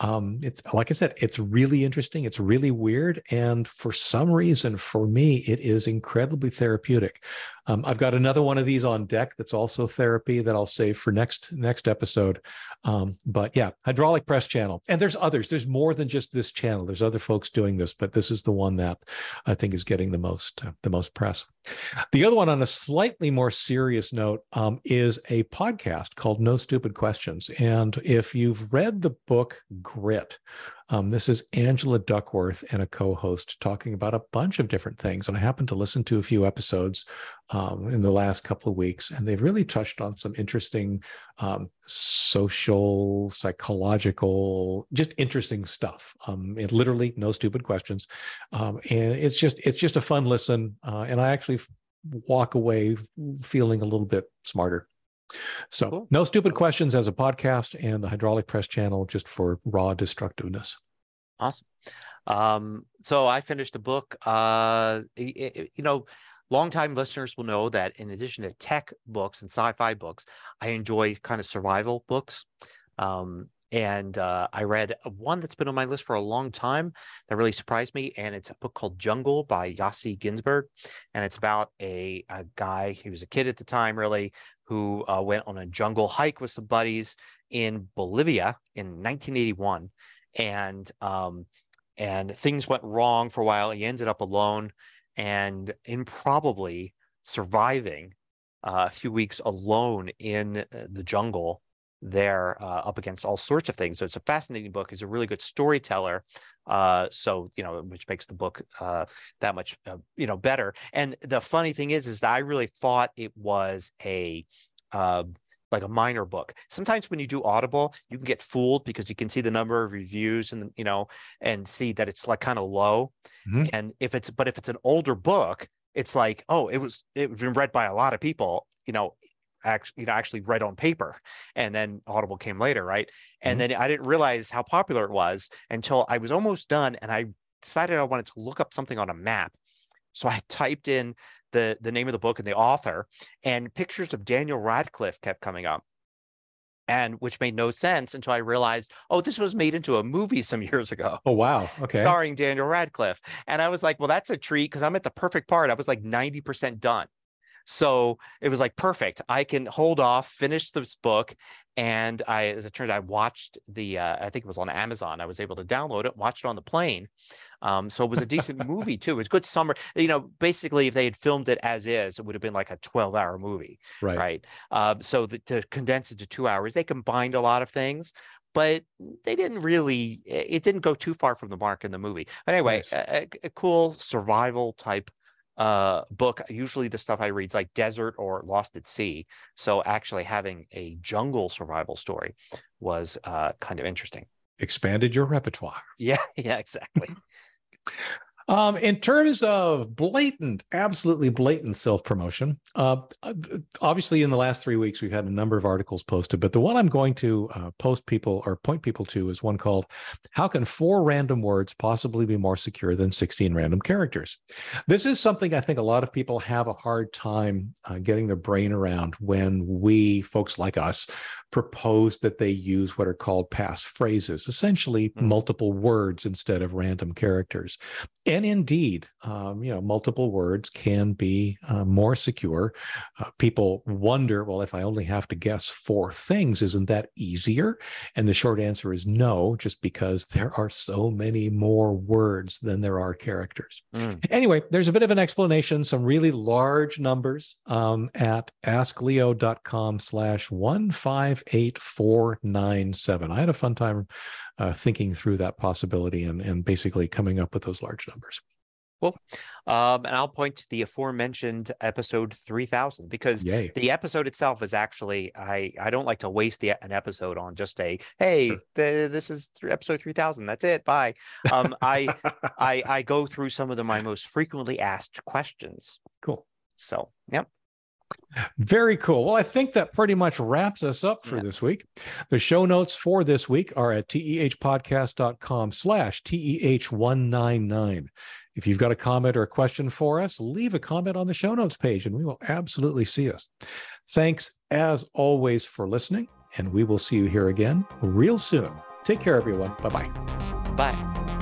Um, it's like I said, it's really interesting. It's really weird, and for some reason, for me, it is incredibly therapeutic. Um, I've got another one of these on deck that's also therapy that I'll save for next next episode. Um, but yeah, hydraulic press channel, and there's others. There's more than just this channel. There's other folks doing this, but this is the one that I think is getting the most uh, the most press. The other one, on a slightly more serious note, um, is a podcast called No Stupid Questions. And if you've read the book Grit, um, this is Angela Duckworth and a co-host talking about a bunch of different things. And I happened to listen to a few episodes um, in the last couple of weeks, and they've really touched on some interesting um, social, psychological, just interesting stuff. Um, it literally no stupid questions, um, and it's just it's just a fun listen. Uh, and I actually walk away feeling a little bit smarter. So, Cool. no stupid questions as a podcast, and the hydraulic press channel just for raw destructiveness. Awesome. Um, so I finished a book. Uh, y- y- you know, longtime listeners will know that in addition to tech books and sci-fi books, I enjoy kind of survival books. Um, and uh, I read one that's been on my list for a long time that really surprised me, and it's a book called Jungle by Yossi Ghinsberg, and it's about a, a guy. He was a kid at the time, really, who uh, went on a jungle hike with some buddies in Bolivia in 1981, and um, and things went wrong for a while. He ended up alone and improbably surviving uh, a few weeks alone in uh, the jungle there uh, up against all sorts of things. So it's a fascinating book. He's a really good storyteller. Uh, so you know, which makes the book uh, that much uh, you know better. And the funny thing is, is that I really thought it was a uh, like a minor book. Sometimes when you do Audible, you can get fooled because you can see the number of reviews and you know and see that it's like kind of low. Mm-hmm. And if it's but if it's an older book, it's like oh it was it was been read by a lot of people. You know, actually you know actually read on paper and then audible came later right and mm-hmm. then i didn't realize how popular it was until i was almost done and i decided i wanted to look up something on a map so i typed in the the name of the book and the author and pictures of daniel radcliffe kept coming up and which made no sense until I realized, oh, this was made into a movie some years ago. Oh wow, okay, starring Daniel Radcliffe, and I was like, well, that's a treat because I'm at the perfect part. I was like ninety percent done, so it was like perfect. I can hold off, finish this book, and I, as it turned, out, I watched the. Uh, I think it was on Amazon. I was able to download it, watch it on the plane. Um, so it was a decent movie too. It was good summer. You know, basically, if they had filmed it as is, it would have been like a twelve-hour movie, right? Right. Uh, so the, to condense it to two hours, they combined a lot of things but they didn't really it didn't go too far from the mark in the movie but anyway nice. a, a, cool survival type uh, book, usually the stuff I read is like desert or lost at sea. So actually having a jungle survival story was uh, kind of interesting. Expanded your repertoire. Yeah, yeah, exactly. Um, in terms of blatant, absolutely blatant self promotion, uh, obviously in the last three weeks, we've had a number of articles posted, but the one I'm going to uh, post people or point people to is one called How Can Four Random Words Possibly Be More Secure Than 16 Random Characters? This is something I think a lot of people have a hard time uh, getting their brain around when we, folks like us, propose that they use what are called pass phrases, essentially mm-hmm. multiple words instead of random characters. And indeed, um, you know, multiple words can be uh, more secure. Uh, people wonder, well, if I only have to guess four things, isn't that easier? And the short answer is no, just because there are so many more words than there are characters. Mm. Anyway, there's a bit of an explanation, some really large numbers um, at askleo.com slash 158497. I had a fun time uh, thinking through that possibility and, and basically coming up with those large numbers. Cool. Um, and I'll point to the aforementioned episode 3000 because Yay. the episode itself is actually, I, I don't like to waste the, an episode on just a, hey, the, this is episode 3000. That's it. Bye. Um, I, I, I go through some of the, my most frequently asked questions. Cool. So, yep. Very cool. Well, I think that pretty much wraps us up for yeah. this week. The show notes for this week are at tehpodcast.com slash TEH199. If you've got a comment or a question for us, leave a comment on the show notes page and we will absolutely see us. Thanks as always for listening, and we will see you here again real soon. Take care, everyone. Bye-bye. Bye.